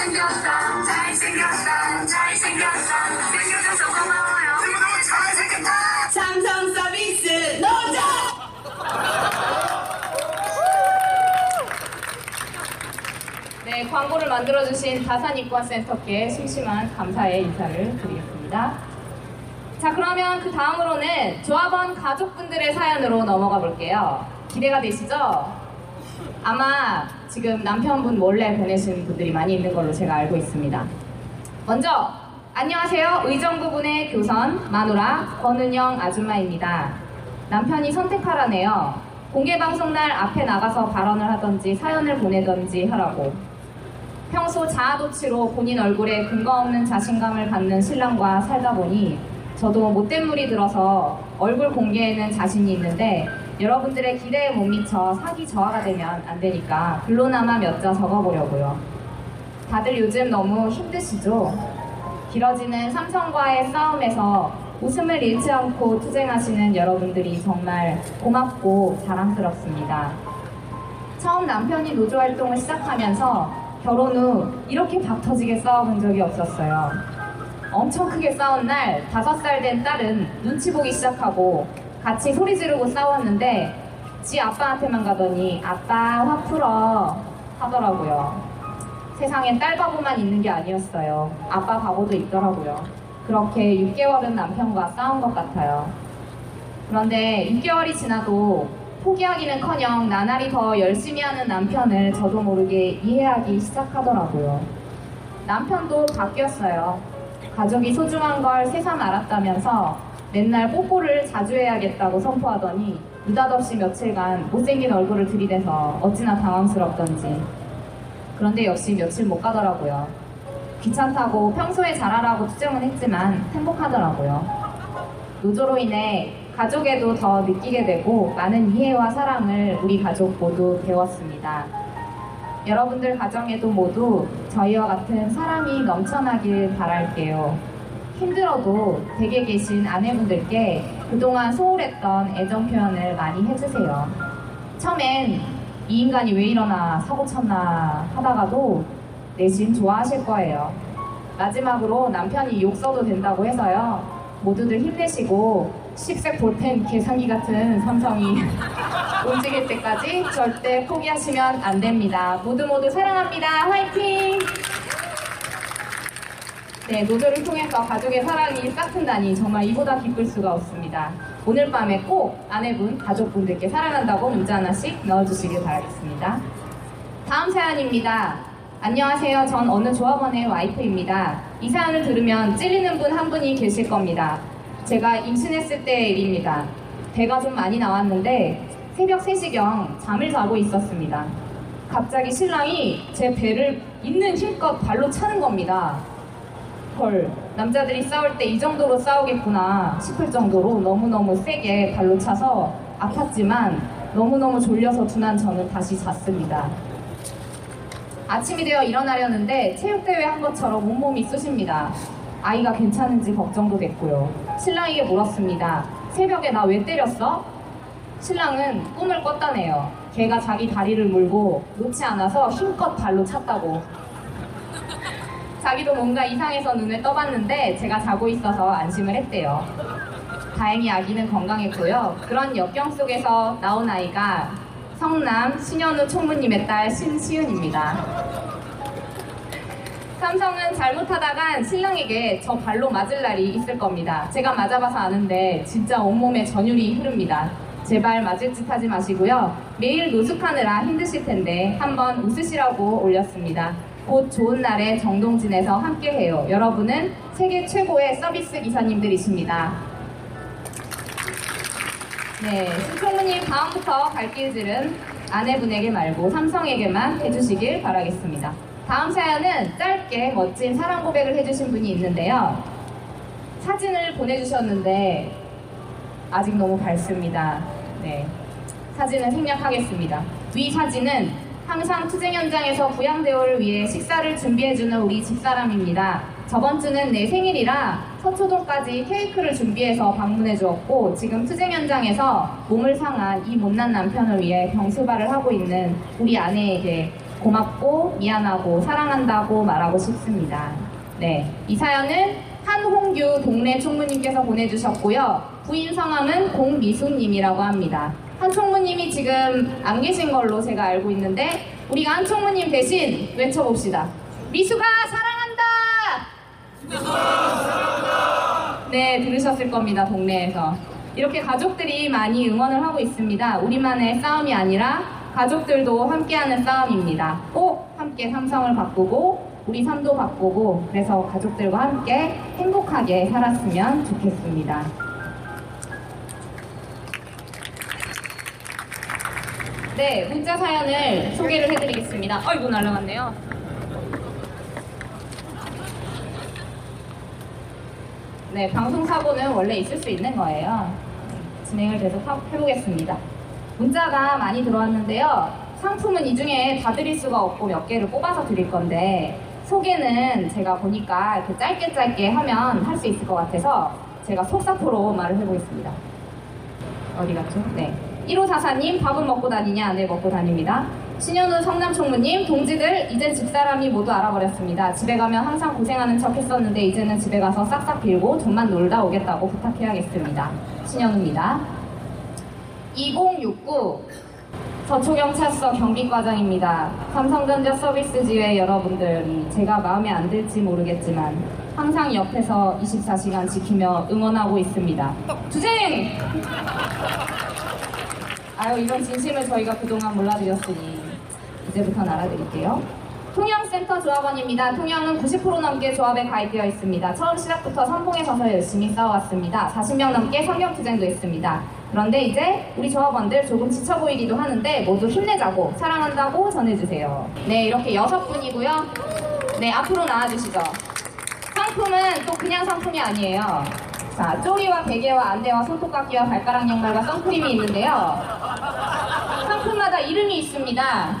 잘생겼다 잘생겼다 잘생겼다 생겨줘서 고마워요 친구들 잘생겼다 삼성 서비스 노자 네, 광고를 만들어주신 다산이과센터께 심심한 감사의 인사를 드리겠습니다. 자, 그러면 그 다음으로는 조합원 가족분들의 사연으로 넘어가 볼게요. 기대가 되시죠? 아마 지금 남편분 몰래 보내신 분들이 많이 있는 걸로 제가 알고 있습니다. 먼저, 안녕하세요. 의정부군의 교선, 마누라, 권은영 아줌마입니다. 남편이 선택하라네요. 공개방송 날 앞에 나가서 발언을 하던지 사연을 보내던지 하라고. 평소 자아도취로 본인 얼굴에 근거 없는 자신감을 갖는 신랑과 살다 보니 저도 못된 물이 들어서 얼굴 공개에는 자신이 있는데 여러분들의 기대에 못 미쳐 사기 저하가 되면 안 되니까 글로나마 몇 자 적어보려고요. 다들 요즘 너무 힘드시죠? 길어지는 삼성과의 싸움에서 웃음을 잃지 않고 투쟁하시는 여러분들이 정말 고맙고 자랑스럽습니다. 처음 남편이 노조 활동을 시작하면서 결혼 후 이렇게 박 터지게 싸워본 적이 없었어요. 엄청 크게 싸운 날 다섯 살된 딸은 눈치 보기 시작하고 같이 소리 지르고 싸웠는데 지 아빠한테만 가더니 아빠 화 풀어 하더라고요. 세상엔 딸 바보만 있는 게 아니었어요. 아빠 바보도 있더라고요. 그렇게 6개월은 남편과 싸운 것 같아요. 그런데 6개월이 지나도 포기하기는커녕 나날이 더 열심히 하는 남편을 저도 모르게 이해하기 시작하더라고요. 남편도 바뀌었어요. 가족이 소중한 걸 새삼 알았다면서 맨날 뽀뽀를 자주 해야겠다고 선포하더니 느닷없이 며칠간 못생긴 얼굴을 들이대서 어찌나 당황스럽던지. 그런데 역시 며칠 못 가더라고요. 귀찮다고 평소에 잘하라고 투정은 했지만 행복하더라고요. 노조로 인해 가족에도 더 느끼게 되고 많은 이해와 사랑을 우리 가족 모두 배웠습니다. 여러분들 가정에도 모두 저희와 같은 사랑이 넘쳐나길 바랄게요. 힘들어도 댁에 계신 아내분들께 그동안 소홀했던 애정 표현을 많이 해주세요. 처음엔 이 인간이 왜 이러나 사고 쳤나 하다가도 내심 좋아하실 거예요. 마지막으로 남편이 욕 써도 된다고 해서요. 모두들 힘내시고 식색 볼펜 계산기 같은 삼성이 [laughs] 움직일 때까지 절대 포기하시면 안 됩니다. 모두 모두 사랑합니다. 화이팅! 네, 노조를 통해서 가족의 사랑이 싹튼다니 정말 이보다 기쁠 수가 없습니다. 오늘 밤에 꼭 아내분, 가족분들께 사랑한다고 문자 하나씩 넣어주시길 바라겠습니다. 다음 사연입니다. 안녕하세요. 전 어느 조합원의 와이프입니다. 이 사연을 들으면 찔리는 분 한 분이 계실 겁니다. 제가 임신했을 때의 일입니다. 배가 좀 많이 나왔는데 새벽 3시경 잠을 자고 있었습니다. 갑자기 신랑이 제 배를 있는 힘껏 발로 차는 겁니다. 헐, 남자들이 싸울 때 이 정도로 싸우겠구나 싶을 정도로 너무너무 세게 발로 차서 아팠지만 너무너무 졸려서 둔한 저는 다시 잤습니다. 아침이 되어 일어나려는데 체육대회 한 것처럼 온몸이 쑤십니다. 아이가 괜찮은지 걱정도 됐고요. 신랑에게 물었습니다. 새벽에 나 왜 때렸어? 신랑은 꿈을 꿨다네요. 걔가 자기 다리를 물고 놓지 않아서 힘껏 발로 찼다고. 자기도 뭔가 이상해서 눈을 떠봤는데 제가 자고 있어서 안심을 했대요. 다행히 아기는 건강했고요. 그런 역경 속에서 나온 아이가 성남 신현우 총무님의 딸 신시은입니다. 삼성은 잘못하다간 신랑에게 저 발로 맞을 날이 있을 겁니다. 제가 맞아봐서 아는데 진짜 온몸에 전율이 흐릅니다. 제발 맞을 짓 하지 마시고요. 매일 노숙하느라 힘드실 텐데 한번 웃으시라고 올렸습니다. 곧 좋은 날에 정동진에서 함께해요. 여러분은 세계 최고의 서비스 기사님들이십니다. 네, 신총무님 다음부터 발길질은 아내분에게 말고 삼성에게만 해주시길 바라겠습니다. 다음 사연은 짧게 멋진 사랑 고백을 해주신 분이 있는데요. 사진을 보내주셨는데 아직 너무 밝습니다. 네, 사진을 생략하겠습니다. 위 사진은 항상 투쟁 현장에서 부양대우를 위해 식사를 준비해주는 우리 집사람입니다. 저번 주는 내 생일이라 서초동까지 케이크를 준비해서 방문해 주었고 지금 투쟁 현장에서 몸을 상한 이 못난 남편을 위해 병수발을 하고 있는 우리 아내에게 고맙고 미안하고 사랑한다고 말하고 싶습니다. 네, 이 사연은 한홍규 동네 총무님께서 보내주셨고요. 부인 성함은 공미수님이라고 합니다. 한 총무님이 지금 안 계신 걸로 제가 알고 있는데 우리가 한 총무님 대신 외쳐봅시다. 미수가 사랑한다! 네, 들으셨을 겁니다, 동네에서. 이렇게 가족들이 많이 응원을 하고 있습니다. 우리만의 싸움이 아니라 가족들도 함께하는 싸움입니다. 꼭 함께 삼성을 바꾸고 우리 삶도 바꾸고 그래서 가족들과 함께 행복하게 살았으면 좋겠습니다. 때 문자 사연을 소개를 해드리겠습니다. 어이구 날라갔네요. 네, 방송 사고는 원래 있을 수 있는 거예요. 진행을 계속 하, 해보겠습니다. 문자가 많이 들어왔는데요. 상품은 이 중에 다 드릴 수가 없고 몇 개를 뽑아서 드릴 건데 소개는 제가 보니까 이렇게 짧게 짧게 하면 할 수 있을 것 같아서 제가 속사포로 말을 해보겠습니다. 어디 갔죠? 네. 1544님, 밥은 먹고 다니냐? 네, 먹고 다닙니다. 신현우 성남총무님, 동지들, 이젠 집사람이 모두 알아버렸습니다. 집에 가면 항상 고생하는 척 했었는데, 이제는 집에 가서 싹싹 빌고 좀만 놀다 오겠다고 부탁해야겠습니다. 신현우입니다. 2069, 서초경찰서 경비과장입니다. 삼성전자 서비스 지회 여러분들이 제가 마음에 안 들지 모르겠지만, 항상 옆에서 24시간 지키며 응원하고 있습니다. 주쟁! 아유 이런 진심을 저희가 그동안 몰라드렸으니 이제부터는 알아드릴게요. 통영센터 조합원입니다. 통영은 90% 넘게 조합에 가입되어 있습니다. 처음 시작부터 선봉에 서서 열심히 싸워왔습니다. 40명 넘게 성경투쟁도 했습니다. 그런데 이제 우리 조합원들 조금 지쳐 보이기도 하는데 모두 힘내자고 사랑한다고 전해주세요. 네 이렇게 여섯 분이고요. 네 앞으로 나와주시죠. 상품은 또 그냥 상품이 아니에요. 자, 쪼리와 베개와 안대와 손톱깎이와 발가락 양말과 선크림이 있는데요. 상품마다 이름이 있습니다.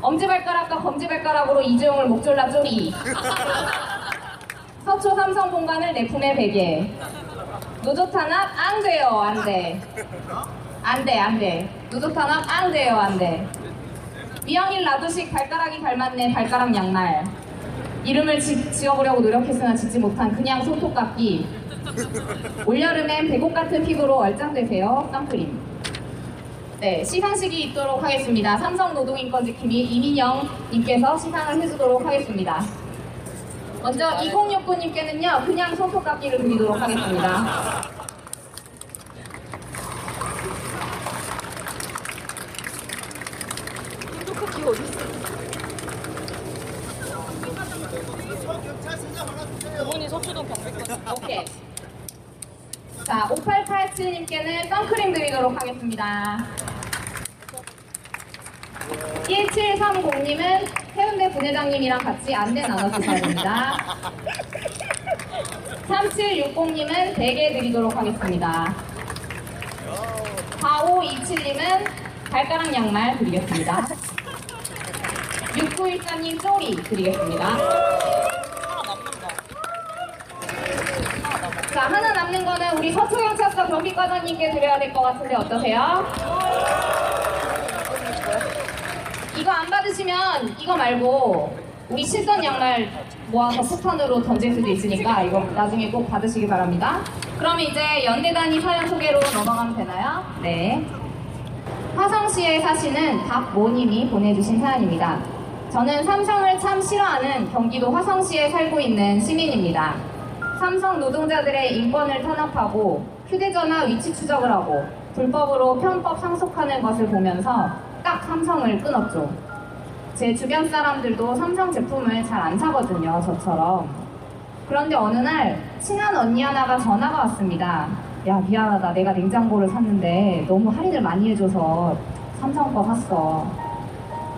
엄지발가락과 검지발가락으로 이재용을 목졸라 쪼리. 서초 삼성 공간을 내 품에 베개. 노조 탄압 안 돼요, 안 돼. 안 돼, 안 돼. 노조 탄압 안 돼요, 안 돼. 미영일 라두식 발가락이 닮았네, 발가락 양말. 이름을 지, 지어보려고 노력했으나 짓지 못한 그냥 손톱깎이. [laughs] 올여름엔 배곡 같은 피부로 얼짱되세요. 선크림. 네, 시상식이 있도록 하겠습니다. 삼성 노동인권 지킴이 이민영 님께서 시상을 해주도록 하겠습니다. 먼저 2069님께는요, 그냥 손톱깎이를 드리도록 하겠습니다. 손톱깎이 어디 있어? 어머니 서초동 경백관. 오케이. 자, 5887님께는 선크림 드리도록 하겠습니다. 1730님은 해운대 부회장님이랑 같이 안내 나눠주셔야 됩니다. 3760님은 베개 드리도록 하겠습니다. 4527님은 발가락 양말 드리겠습니다. 6914님 쪼리 드리겠습니다. 자, 하나 남는 거는 우리 서초경찰서 경비과장님께 드려야 될 것 같은데 어떠세요? 이거 안 받으시면 이거 말고 우리 실전 양말 모아서 폭탄으로 던질 수도 있으니까 이거 나중에 꼭 받으시기 바랍니다. 그럼 이제 연대단위 사연 소개로 넘어가면 되나요? 네. 화성시에 사시는 박모님이 보내주신 사연입니다. 저는 삼성을 참 싫어하는 경기도 화성시에 살고 있는 시민입니다. 삼성 노동자들의 인권을 탄압하고 휴대전화 위치 추적을 하고 불법으로 편법 상속하는 것을 보면서 딱 삼성을 끊었죠. 제 주변 사람들도 삼성 제품을 잘 안 사거든요, 저처럼. 그런데 어느 날 친한 언니 하나가 전화가 왔습니다. 야, 미안하다. 내가 냉장고를 샀는데 너무 할인을 많이 해줘서 삼성 거 샀어.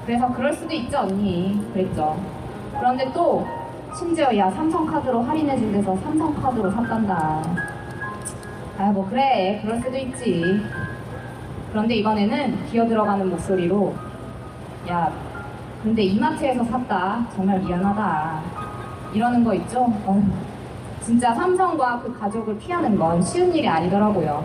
그래서 그럴 수도 있죠, 언니. 그랬죠. 그런데 또 심지어 야 삼성카드로 할인해준 데서 삼성카드로 샀단다. 아 뭐 그래 그럴 수도 있지. 그런데 이번에는 기어 들어가는 목소리로 야 근데 이마트에서 샀다 정말 미안하다 이러는 거 있죠? 어휴, 진짜 삼성과 그 가족을 피하는 건 쉬운 일이 아니더라고요.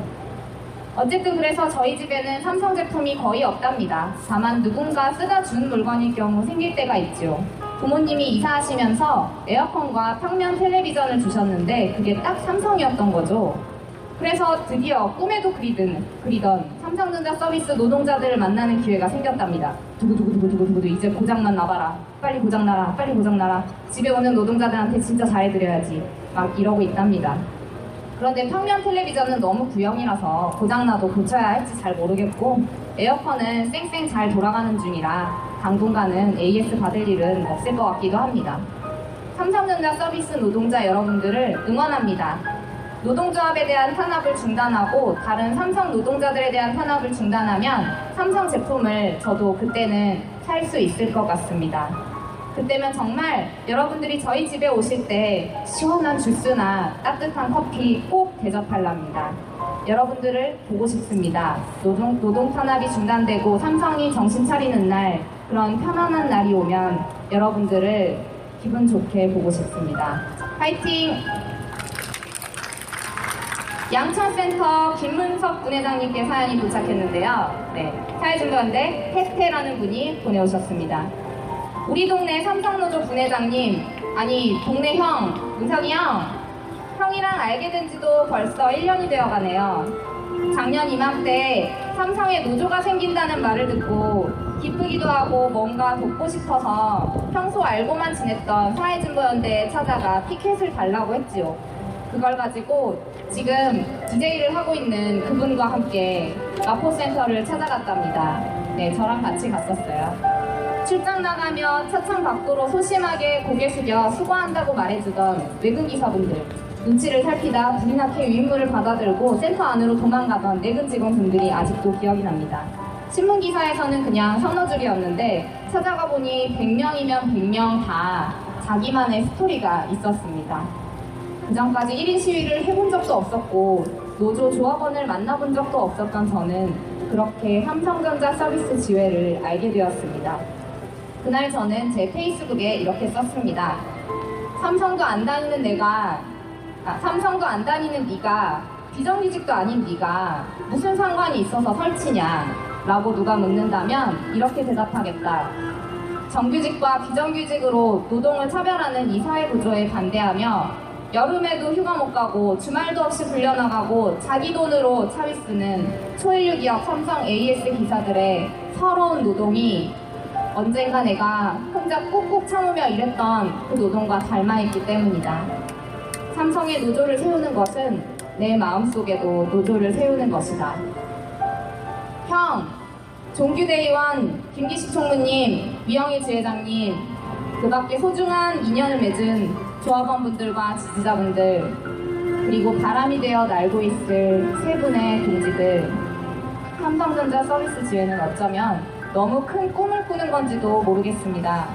어쨌든 그래서 저희 집에는 삼성 제품이 거의 없답니다. 다만 누군가 쓰다 준 물건일 경우 생길 때가 있죠. 부모님이 이사하시면서 에어컨과 평면 텔레비전을 주셨는데 그게 딱 삼성이었던 거죠. 그래서 드디어 꿈에도 그리든 그리던 삼성전자 서비스 노동자들을 만나는 기회가 생겼답니다. 두구두구두구두구두구 이제 고장만 나봐라. 빨리 고장나라. 빨리 고장나라. 집에 오는 노동자들한테 진짜 잘해드려야지. 막 이러고 있답니다. 그런데 평면 텔레비전은 너무 구형이라서 고장나도 고쳐야 할지 잘 모르겠고 에어컨은 쌩쌩 잘 돌아가는 중이라 당분간은 AS 받을 일은 없을 것 같기도 합니다. 삼성전자 서비스 노동자 여러분들을 응원합니다. 노동조합에 대한 탄압을 중단하고 다른 삼성 노동자들에 대한 탄압을 중단하면 삼성 제품을 저도 그때는 살 수 있을 것 같습니다. 그때면 정말 여러분들이 저희 집에 오실 때 시원한 주스나 따뜻한 커피 꼭 대접할랍니다. 여러분들을 보고 싶습니다. 노동, 노동 탄압이 중단되고 삼성이 정신 차리는 날, 그런 편안한 날이 오면 여러분들을 기분 좋게 보고 싶습니다. 파이팅! 양천센터 김문석 분회장님께 사연이 도착했는데요. 네, 사회중간대 혜태라는 분이 보내오셨습니다. 우리 동네 삼성노조 분회장님, 아니 동네 형, 문석이 형, 형이랑 알게 된 지도 벌써 1년이 되어 가네요. 작년 이맘때 삼성에 노조가 생긴다는 말을 듣고 기쁘기도 하고 뭔가 돕고 싶어서 평소 알고만 지냈던 사회진보연대에 찾아가 피켓을 달라고 했지요. 그걸 가지고 지금 DJ를 하고 있는 그분과 함께 마포센터를 찾아갔답니다. 네, 저랑 같이 갔었어요. 출장 나가며 차창 밖으로 소심하게 고개 숙여 수고한다고 말해주던 외근 기사분들 눈치를 살피다 불이 나게 유인물을 받아들고 센터 안으로 도망가던 내근 직원분들이 아직도 기억이 납니다. 신문 기사에서는 그냥 서너 줄이었는데 찾아가 보니 100명이면 100명 다 자기만의 스토리가 있었습니다. 그 전까지 1인 시위를 해본 적도 없었고 노조 조합원을 만나본 적도 없었던 저는 그렇게 삼성전자 서비스 지회를 알게 되었습니다. 그날 저는 제 페이스북에 이렇게 썼습니다. 삼성도 안 다니는 내가 아, 삼성도 안 다니는 네가 비정규직도 아닌 네가 무슨 상관이 있어서 설치냐 라고 누가 묻는다면 이렇게 대답하겠다. 정규직과 비정규직으로 노동을 차별하는 이 사회 구조에 반대하며 여름에도 휴가 못 가고 주말도 없이 불려나가고 자기 돈으로 차비 쓰는 초일류 기업 삼성 AS 기사들의 서러운 노동이 언젠가 내가 혼자 꾹꾹 참으며 일했던 그 노동과 닮아있기 때문이다. 삼성의 노조를 세우는 것은 내 마음속에도 노조를 세우는 것이다. 형, 종규대의원, 김기식 총무님, 위영희 지회장님, 그 밖에 소중한 인연을 맺은 조합원분들과 지지자분들, 그리고 바람이 되어 날고 있을 세 분의 동지들, 삼성전자 서비스 지회는 어쩌면 너무 큰 꿈을 꾸는 건지도 모르겠습니다.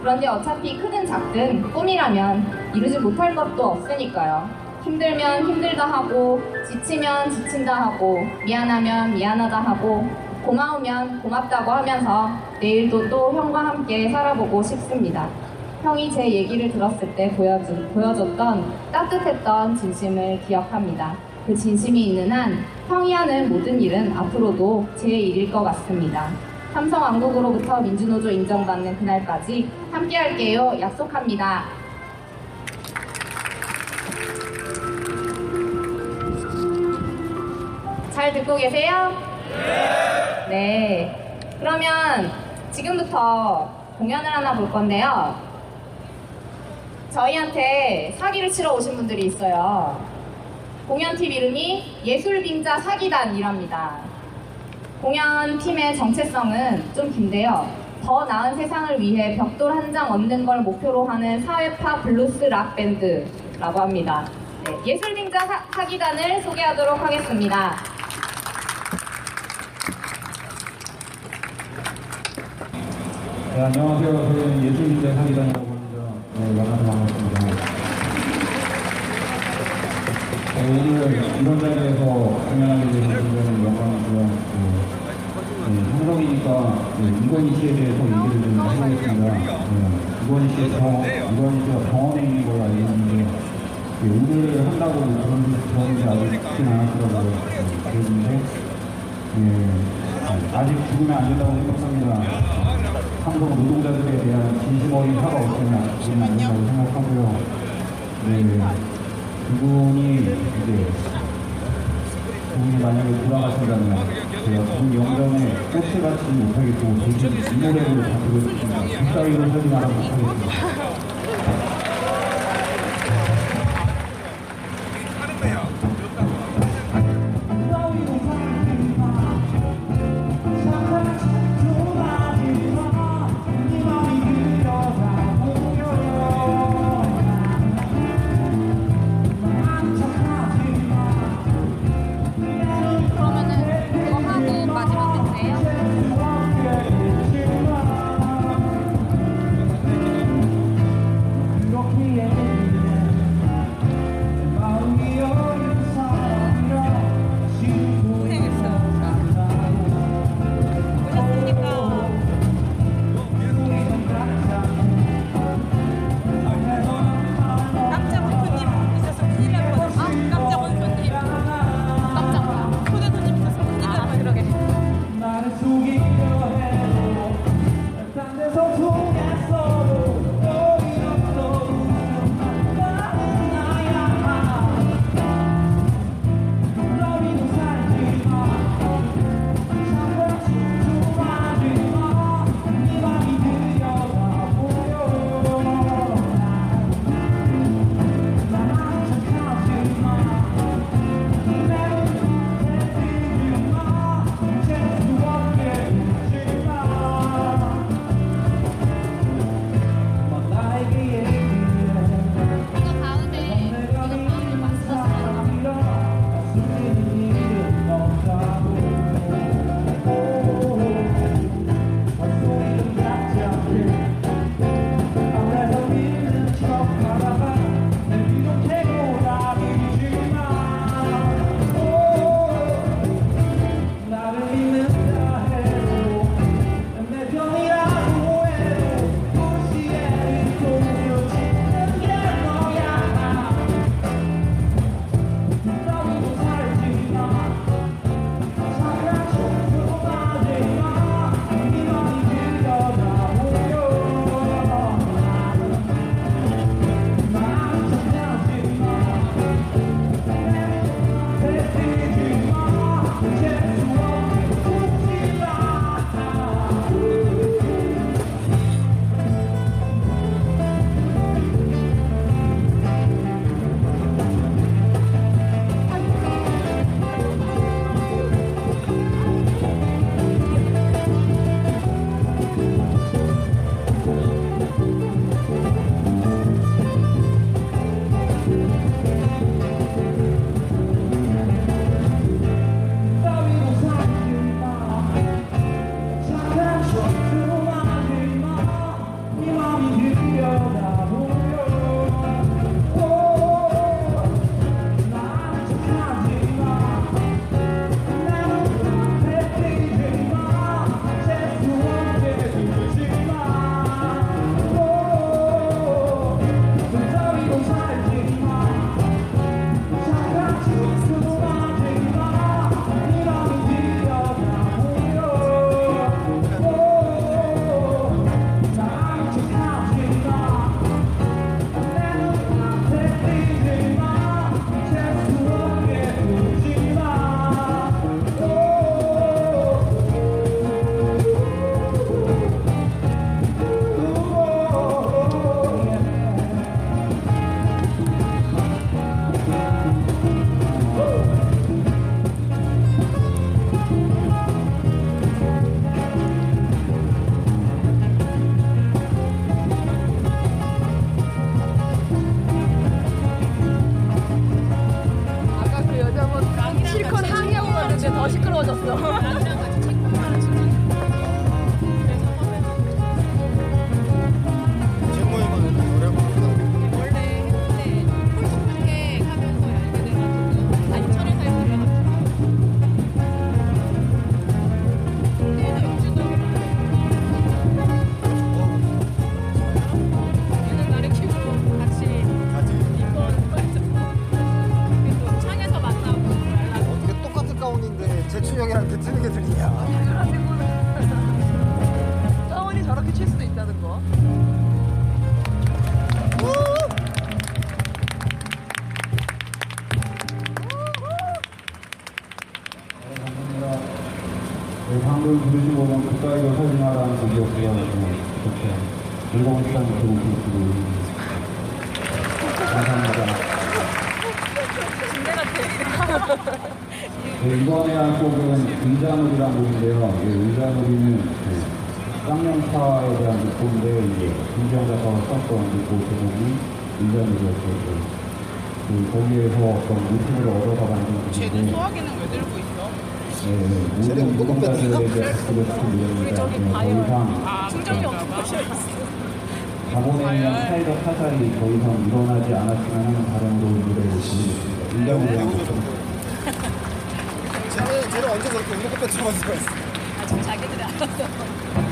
그런데 어차피 크든 작든 꿈이라면 이루지 못할 것도 없으니까요. 힘들면 힘들다 하고, 지치면 지친다 하고, 미안하면 미안하다 하고, 고마우면 고맙다고 하면서 내일도 또 형과 함께 살아보고 싶습니다. 형이 제 얘기를 들었을 때 보여준, 보여줬던 따뜻했던 진심을 기억합니다. 그 진심이 있는 한 형이 하는 모든 일은 앞으로도 제 일일 것 같습니다. 삼성왕국으로부터 민주노조 인정받는 그날까지 함께 할게요. 약속합니다. 잘 듣고 계세요? 네. 그러면 지금부터 공연을 하나 볼 건데요. 저희한테 사기를 치러 오신 분들이 있어요. 공연팀 이름이 예술빙자 사기단이랍니다. 공연팀의 정체성은 좀 긴데요. 더 나은 세상을 위해 벽돌 한 장 얹는 걸 목표로 하는 사회파 블루스 락 밴드라고 합니다. 네, 예술빙자 사, 사기단을 소개하도록 하겠습니다. 네, 안녕하세요. 저는 예술인재 사기단이라고 합니다. 네, 만나서 반갑습니다. 네, 오늘 이런 자리에서 공연하게 되는 굉장히 영광이고요. 네, 네, 삼성이니까 네, 이건희 씨에 대해서 얘기를 좀 해보겠습니다. 네, 이건희 씨의 경, 이건희 씨가 병원에 있는 걸 알고 있는데 네, 오늘 한다고 그런 병원이 아직 죽진 않았더라고요. 네, 그랬는데 네, 아직 죽으면 안 된다고 생각합니다. 삼성 노동자들에 대한 진심 어린 사과 없으면 된다고 생각하고요. 네, 그분이 이제 그분이 만약에 돌아가신다면 제가 그 영전에 꽃을 갖지 못하겠고 대신 이 노래를 가지고 있습니다. 그 따위로 설명하지 못하겠습니다. 곡인데 이제 김지영 작가가 썼던 그 제목이 의자놀이였어요. 그 거기에서 어떤 모티브를 얻어서 만든 곡인데 소화기는 왜 들고 있어? 네, 모든 노동자들에게 바꾸고 싶은 노래입니다. 네, 더 이상 아, 충전이 없는 곳이 있어. 자본에 의한 사회적 타살이 더 이상 일어나지 않았으면 하는 바람으로 노래를 부르겠습니다. 인정을 위한 곡입니다. 쟤는 쟤는 언제 저렇게 운동커피 들어갈 수가 있어 아, 지금 자기들이 알아서.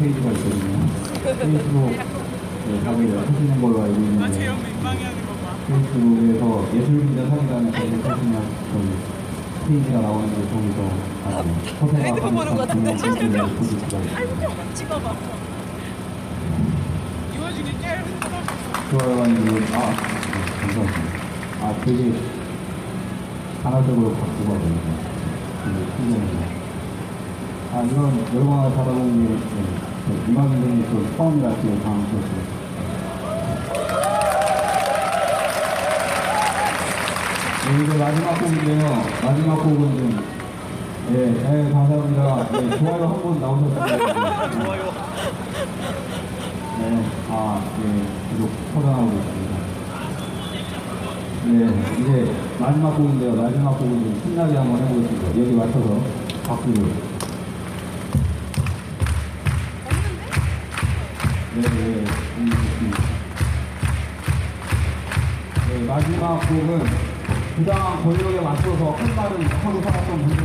페이지가 있거든요. 페이스북 네, 다들 하시는 걸로 알고 있는데 페이스북에서 예술민들 사진관에 검색하시면 저희 페이지가 나오는데 거기서 아주 보실 수가 있습니다. 찍어봐. 이거 중에 제일. 좋아요, 아, 네, 감사합니다. 아, 되게 단화적으로 바꾸고 하거든요. 되게 신기합니다. 아, 이런 열광을 받아보는 게, 네, 저 또 처음이라 되게 당황스럽어요. 네, 이제 마지막 곡인데요. 마지막 곡은 좀, 예, 네, 감사합니다. 네, 좋아요 한 번 나오셨습니다. 좋아요. 네, 아, 네, 계속 포장하고 있습니다. 네, 이제 마지막 곡인데요. 마지막 곡은 좀 신나게 한번 해보겠습니다. 여기 맞춰서 박수를. 권력에 맞서서 큰 말을 하고 살았던 분들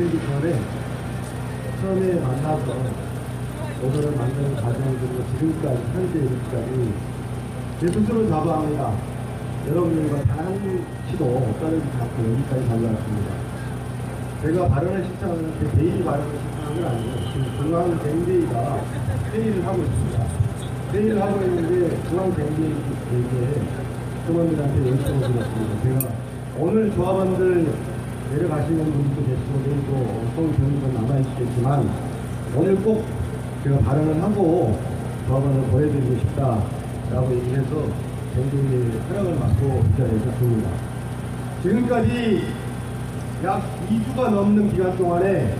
만들기 전에 처음에 만나서 노조를 만드는 과정들로 지금까지 현재 일까지 제 스스로 자부합니다. 여러분들과 단한 키도 떨어지지 않고 여기까지 달려왔습니다. 제가 발언을 신청하는 게 개인이 발언을 신청한 건 아니고 지금 중앙경제위가 회의를 하고 있습니다. 회의를 하고 있는데 중앙경제위에 팀원들한테 요청을 드렸습니다. 제가 오늘 조합원들 내려가시는 분도 계시고 내일도 서울 병원은 남아있겠지만 오늘 꼭 제가 발언을 하고 조합원을 보여드리고 싶다라고 얘기해서 경제위의 허락을 받고 이 자리에 섰습니다. 지금까지 약 2주가 넘는 기간 동안에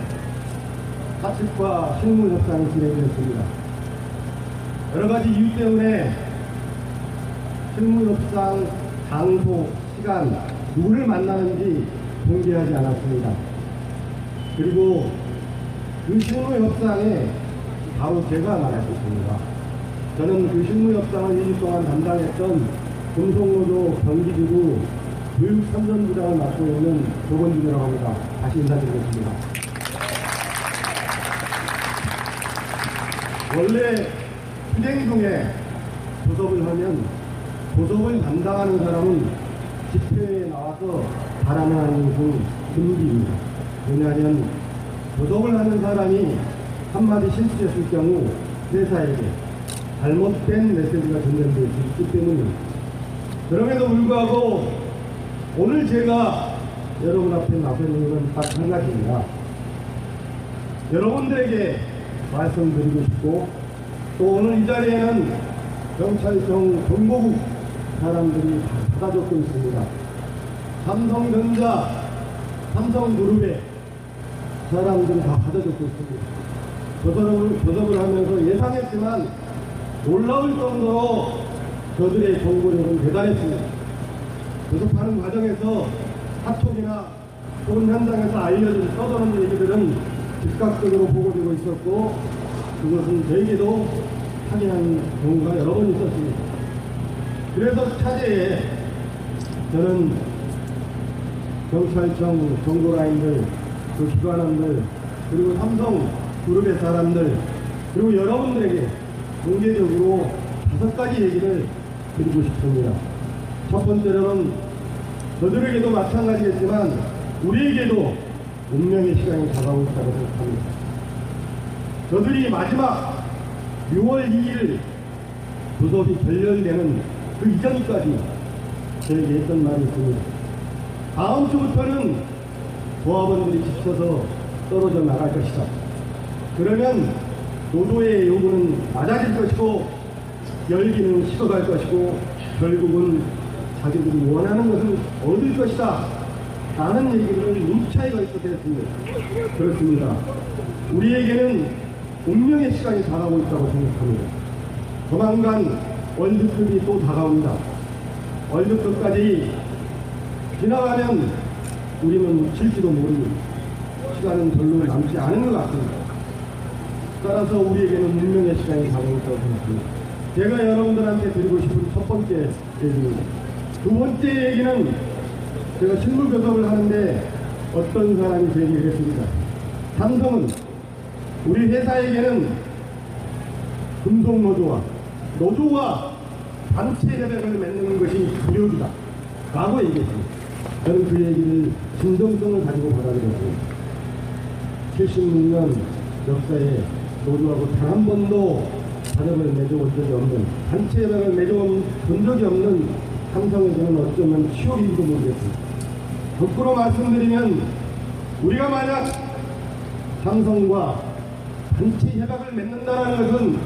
사측과 실무 협상이 진행됐습니다. 여러 가지 이유 때문에 실무 협상 장소, 시간, 누구를 만나는지 공개하지 않았습니다. 그리고 그 실무 협상에 바로 제가 나갔었습니다. 저는 그 실무 협상을 2주 동안 담당했던 금속노조 경기지구 교육선전부장을 맡고 있는 조건준이라고 합니다. 다시 인사드리겠습니다. 원래 휴대중에 도섭을 하면 도섭을 담당하는 사람은 집회에 나와서 발언하는 것은 금기입니다. 왜냐하면 도섭을 하는 사람이 한마디 실수했을 경우 회사에게 잘못된 메시지가 전달될 수 있기 때문입니다. 그럼에도 불구하고 오늘 제가 여러분 앞에 나서는 건 딱 한 가지입니다. 여러분들에게 말씀드리고 싶고 또 오늘 이 자리에는 경찰청 정보국 사람들이 다 받아줬고 있습니다. 삼성전자, 삼성그룹의 사람들이 다 받아줬고 있습니다. 조섭을, 조섭을 하면서 예상했지만 놀라울 정도로 저들의 정보력은 대단했습니다. 조섭하는 과정에서 카톡이나 또는 현장에서 알려진 써도는 얘기들은 즉각적으로 보고되고 있었고 그것은 저에게도 확인한 경우가 여러 번 있었습니다. 그래서 차제에 저는 경찰청 정보라인들, 그 기관원들, 그리고 삼성 그룹의 사람들, 그리고 여러분들에게 공개적으로 다섯 가지 얘기를 드리고 싶습니다. 첫 번째로는 저들에게도 마찬가지겠지만 우리에게도 운명의 시간이 다가오고 있다고 생각합니다. 저들이 마지막 6월 2일 부속이 결렬되는 그 이전까지 저에게 했던 말이 있습니다. 다음 주부터는 조합원들이 지쳐서 떨어져 나갈 것이다. 그러면 노조의 요구는 낮아질 것이고 열기는 식어갈 것이고 결국은 자기들이 원하는 것을 얻을 것이다. 라는 얘기를 눈차이가 있어 됐습니다. 그렇습니다. 우리에게는 운명의 시간이 다가오고 있다고 생각합니다. 조만간 월드컵이 또 다가옵니다. 월드컵까지 지나가면 우리는 질지도 모릅니다. 시간은 별로 남지 않은 것 같습니다. 따라서 우리에게는 운명의 시간이 다가오고 있다고 생각합니다. 제가 여러분들한테 드리고 싶은 첫 번째 얘기입니다. 두 번째 얘기는 제가 실무 교섭을 하는데 어떤 사람이 제 얘기를 했습니다. 삼성은 우리 회사에게는 금속노조와 노조와 단체 협약을 맺는 것이 불효이다. 라고 얘기했습니다. 저는 그 얘기를 진정성을 가지고 받아들였습니다. 76년 역사에 노조하고 단 한 번도 단협을 맺어본 적이 없는 단체 협약을 맺어본 적이 없는 삼성에서는 어쩌면 치욕인지도 모르겠습니다. 거꾸로 말씀드리면 우리가 만약 삼성과 단체 협약을 맺는다는 것은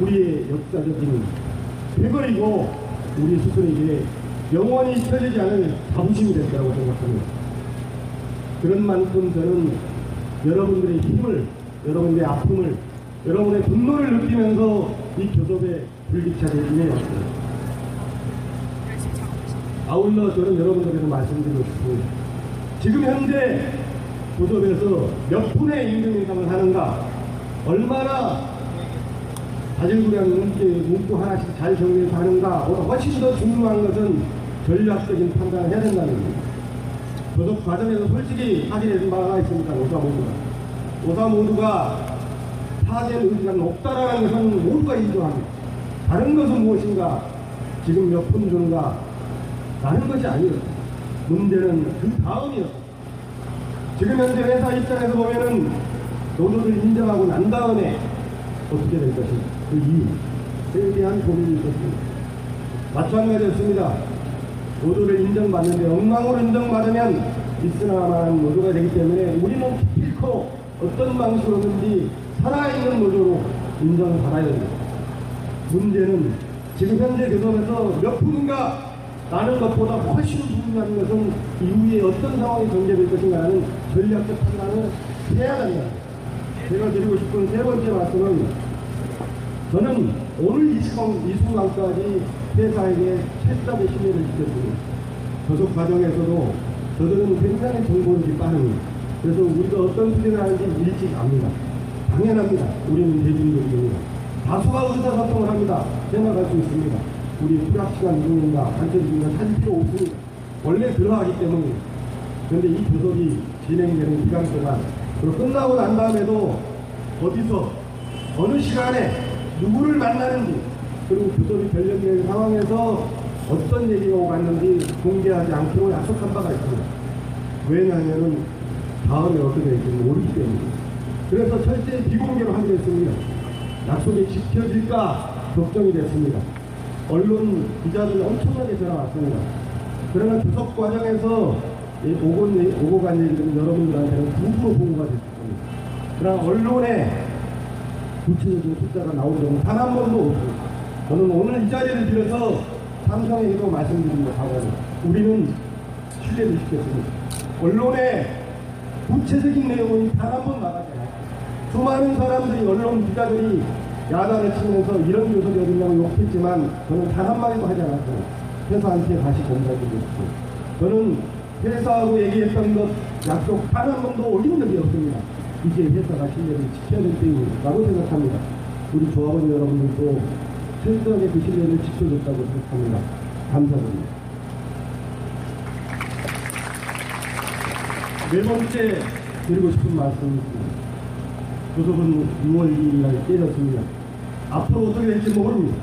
우리의 역사적인 쾌거이고 우리 스스로에게 영원히 잊혀지지 않을 자부심이 될 거라고 생각합니다. 그런 만큼 저는 여러분들의 힘을, 여러분들의 아픔을, 여러분의 분노를 느끼면서 이 교섭에 불기차게 임해왔습니다. 아울러 저는 여러분들에게 말씀드리고 싶습니다. 지금 현재 교섭에서 몇 분의 임금 인상을 하는가, 얼마나 자질구레한 문구 하나씩 잘 정리해서 하는가, 보다 훨씬 더 중요한 것은 전략적인 판단을 해야 된다는 겁니다. 교섭 과정에서 솔직히 확인해 바가 있습니다. 오사 모두가. 오사 모두가 타된 의지가 높다라는 것은 모두가 인정합니다. 다른 것은 무엇인가? 지금 몇 분 주는가? 라는 것이 아니었다. 문제는 그 다음이었다. 지금 현재 회사 입장에서 보면은 노조를 인정하고 난 다음에 어떻게 될 것인가? 그 이유에 대한 고민이 있었습니다. 마찬가지 였습니다. 노조를 인정받는데 엉망으로 인정받으면 있으나마한 노조가 되기 때문에 우리는 기필코 어떤 방식으로든지 살아있는 노조로 인정을 받아야 됩니다. 문제는 지금 현재 교섭에서 몇 분인가 라는 것보다 훨씬 중요한 것은 이후에 어떤 상황이 전개될 것인가라는 전략적 판단을 해야 된다. 제가 드리고 싶은 세 번째 말씀은 저는 오늘 이 순간, 이 순간까지 회사에게 최답의 신뢰를 지켰습니다. 교섭 과정에서도 저들은 굉장히 정보력이 빠릅니다. 그래서 우리가 어떤 수준을 하는지 일찍 압니다. 당연합니다. 우리는 대중들입니다. 다수가 의사소통을 합니다. 생각할 수 있습니다. 우리 수락시간 누구인가, 관철중인가 찾을 필요 없습니다. 원래 들어가기 때문에. 그런데 이 교섭이 진행되는 기간 동안, 그리고 끝나고 난 다음에도 어디서, 어느 시간에 누구를 만나는지, 그리고 교섭이 결렬된 상황에서 어떤 얘기가 오갔는지 공개하지 않기로 약속한 바가 있습니다. 왜냐하면 다음에 어떻게 될지 모르기 때문에. 그래서 철저히 비공개로 하기로 했습니다. 약속이 지켜질까 걱정이 됐습니다. 언론 기자들 엄청나게 전화 왔습니다. 그러나 주석 과정에서 이 오고, 간 얘기들은 여러분들한테는 부부로 보고가 됐습니다. 그러나 언론에 구체적인 숫자가 나온 적은 단 한 번도 없습니다. 저는 오늘 이 자리를 빌어서 삼성에게도 말씀드립니다. 과거에. 우리는 신뢰를 시켰습니다. 언론에 구체적인 내용은 단 한 번 나가지 않았습니다. 수많은 사람들이 언론 기자들이 야단을 치면서 이런 교섭이 어딨냐고 욕했지만 저는 단 한마디도 하지 않았고 회사한테 다시 공개해드렸고 저는 회사하고 얘기했던 것 약속 단 한 번도 올린 적이 없습니다. 이제 회사 가 신뢰를 지켜야 될 때라고 생각합니다. 우리 조합원 여러분들도 철저하게 그 신뢰를 지켜줬다고 생각합니다. 감사드립니다. 네 번째 드리고 싶은 말씀은 있습니다. 교섭은 6월 2일 날 깨졌습니다. 앞으로 어떻게 될지 모릅니다.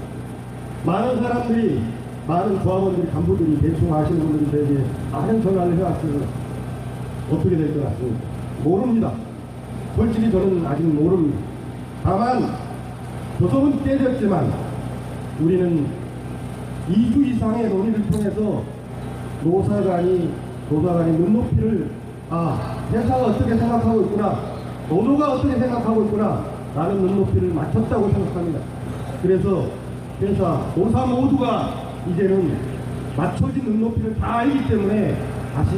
많은 사람들이, 많은 조합원들이, 간부들이, 대충 아시는 분들에게 많은 전화를 해왔습니다. 어떻게 될 것 같습니까? 모릅니다. 솔직히 저는 아직 모릅니다. 다만, 교섭은 깨졌지만, 우리는 2주 이상의 논의를 통해서 노사간이, 노사간이 눈높이를, 아, 회사가 어떻게 생각하고 있구나. 노조가 어떻게 생각하고 있구나 라는 눈높이를 맞췄다고 생각합니다. 그래서 회사, 노사 모두가 이제는 맞춰진 눈높이를 다 알기 때문에 다시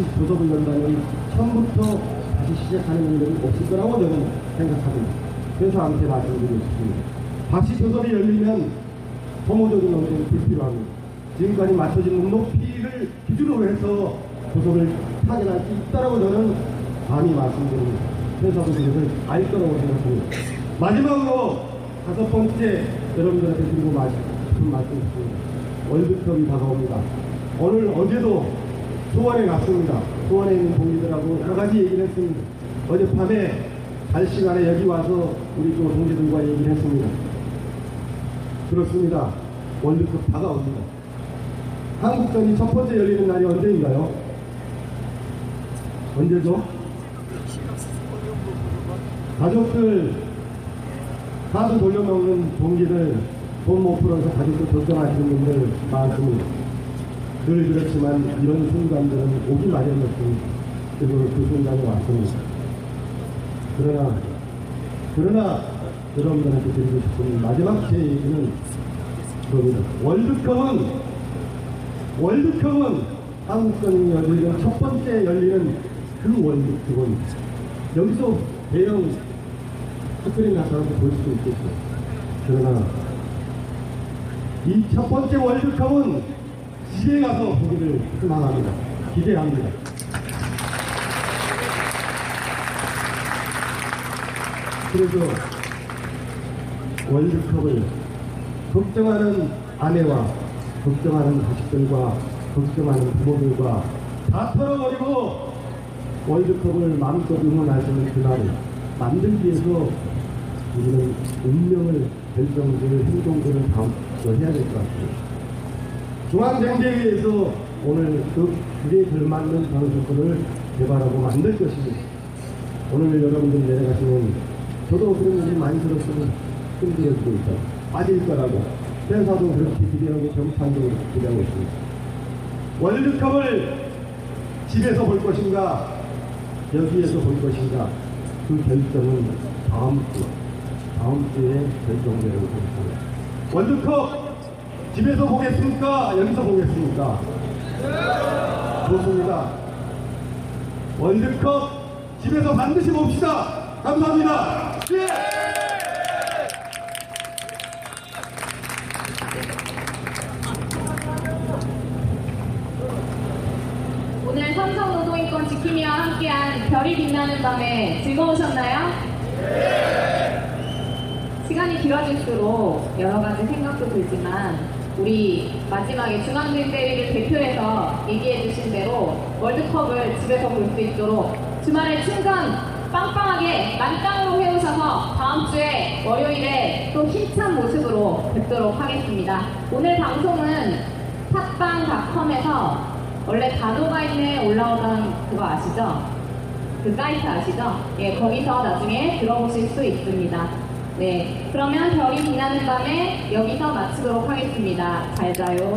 연다면 처음부터 다시 시작하는 일은 없을 거라고 저는 생각합니다. 회사한테 말씀드리고 싶습니다. 다시 교섭이 열리면 소모적인 논쟁이 불필요합니다. 지금까지 맞춰진 눈높이를 기준으로 해서 교섭을 타결할 수 있다고 저는 감히 말씀드립니다. 회사도 그것을 알 거라고 생각합니다. 마지막으로 다섯 번째 여러분들한테 드리고 싶은 말씀이 있습니다. 월드컵이 다가옵니다. 오늘 어제도 수원에 갔습니다. 수원에 있는 동지들하고 여러 가지 얘기를 했습니다. 어젯밤에 잘 시간에 여기 와서 우리 또 동지들과 얘기를 했습니다. 그렇습니다. 월드컵 다가옵니다. 한국전이 첫 번째 열리는 날이 언제인가요? 언제죠? 가족들 카드 돌려먹는 동기들 돈못 풀어서 가족들 걱정하시는 분들 많습니다. 늘 그렇지만 이런 순간들은 오기 마련이었습니다. 그리고 그 순간이 왔습니다. 그러나 그러나 여러분들한테 드리고 싶은 마지막 제 얘기는 그겁니다. 월드컵은 월드컵은 한국전이 열리는 첫 번째 열리는 그 월드컵은 여기서 대형 스크린 나타나서 볼 수도 있겠죠. 그러나 이 첫 번째 월드컵은 집에 가서 보기를 희망합니다. 기대합니다. 그래서 월드컵을 걱정하는 아내와 걱정하는 자식들과 걱정하는 부모들과 다 털어버리고 월드컵을 마음껏 응원하시는 그날을 만들기 위해서 우리는 운명을 결정될 행동들을 다음 해야 될 것 같아요. 중앙정대회에서 오늘 그 그에 걸맞는 방송권을 개발하고 만들 것입니다. 오늘 여러분들 내려가시면 저도 그런 일이 많이 들었으면 힘들어지고 있다. 빠질 거라고. 회사도 그렇게 기대하고 그렇게 기대하고 있습니다. 월드컵을 집에서 볼 것인가, 여기에서 볼 것인가, 그 결정은 다음 주, 다음 주에 결정되라고 생각합니다. 월드컵 집에서 보겠습니까? 여기서 보겠습니까? 좋습니다. 월드컵 집에서 반드시 봅시다. 감사합니다. 예! 오늘 삼성 노동인권 지킴이와 함께한 별이 빛나는 밤에 즐거우셨나요? 시간이 길어질수록 여러 가지 생각도 들지만 우리 마지막에 중앙대회를 대표해서 얘기해 주신 대로 월드컵을 집에서 볼 수 있도록 주말에 충전 빵빵하게 만땅으로 해오셔서 다음 주에 월요일에 또 힘찬 모습으로 뵙도록 하겠습니다. 오늘 방송은 팟빵닷컴에서 원래 단호가인에 올라오던 그거 아시죠? 그 사이트 아시죠? 예, 거기서 나중에 들어보실 수 있습니다. 네, 그러면 별이 빛나는 밤에 여기서 마치도록 하겠습니다. 잘 자요.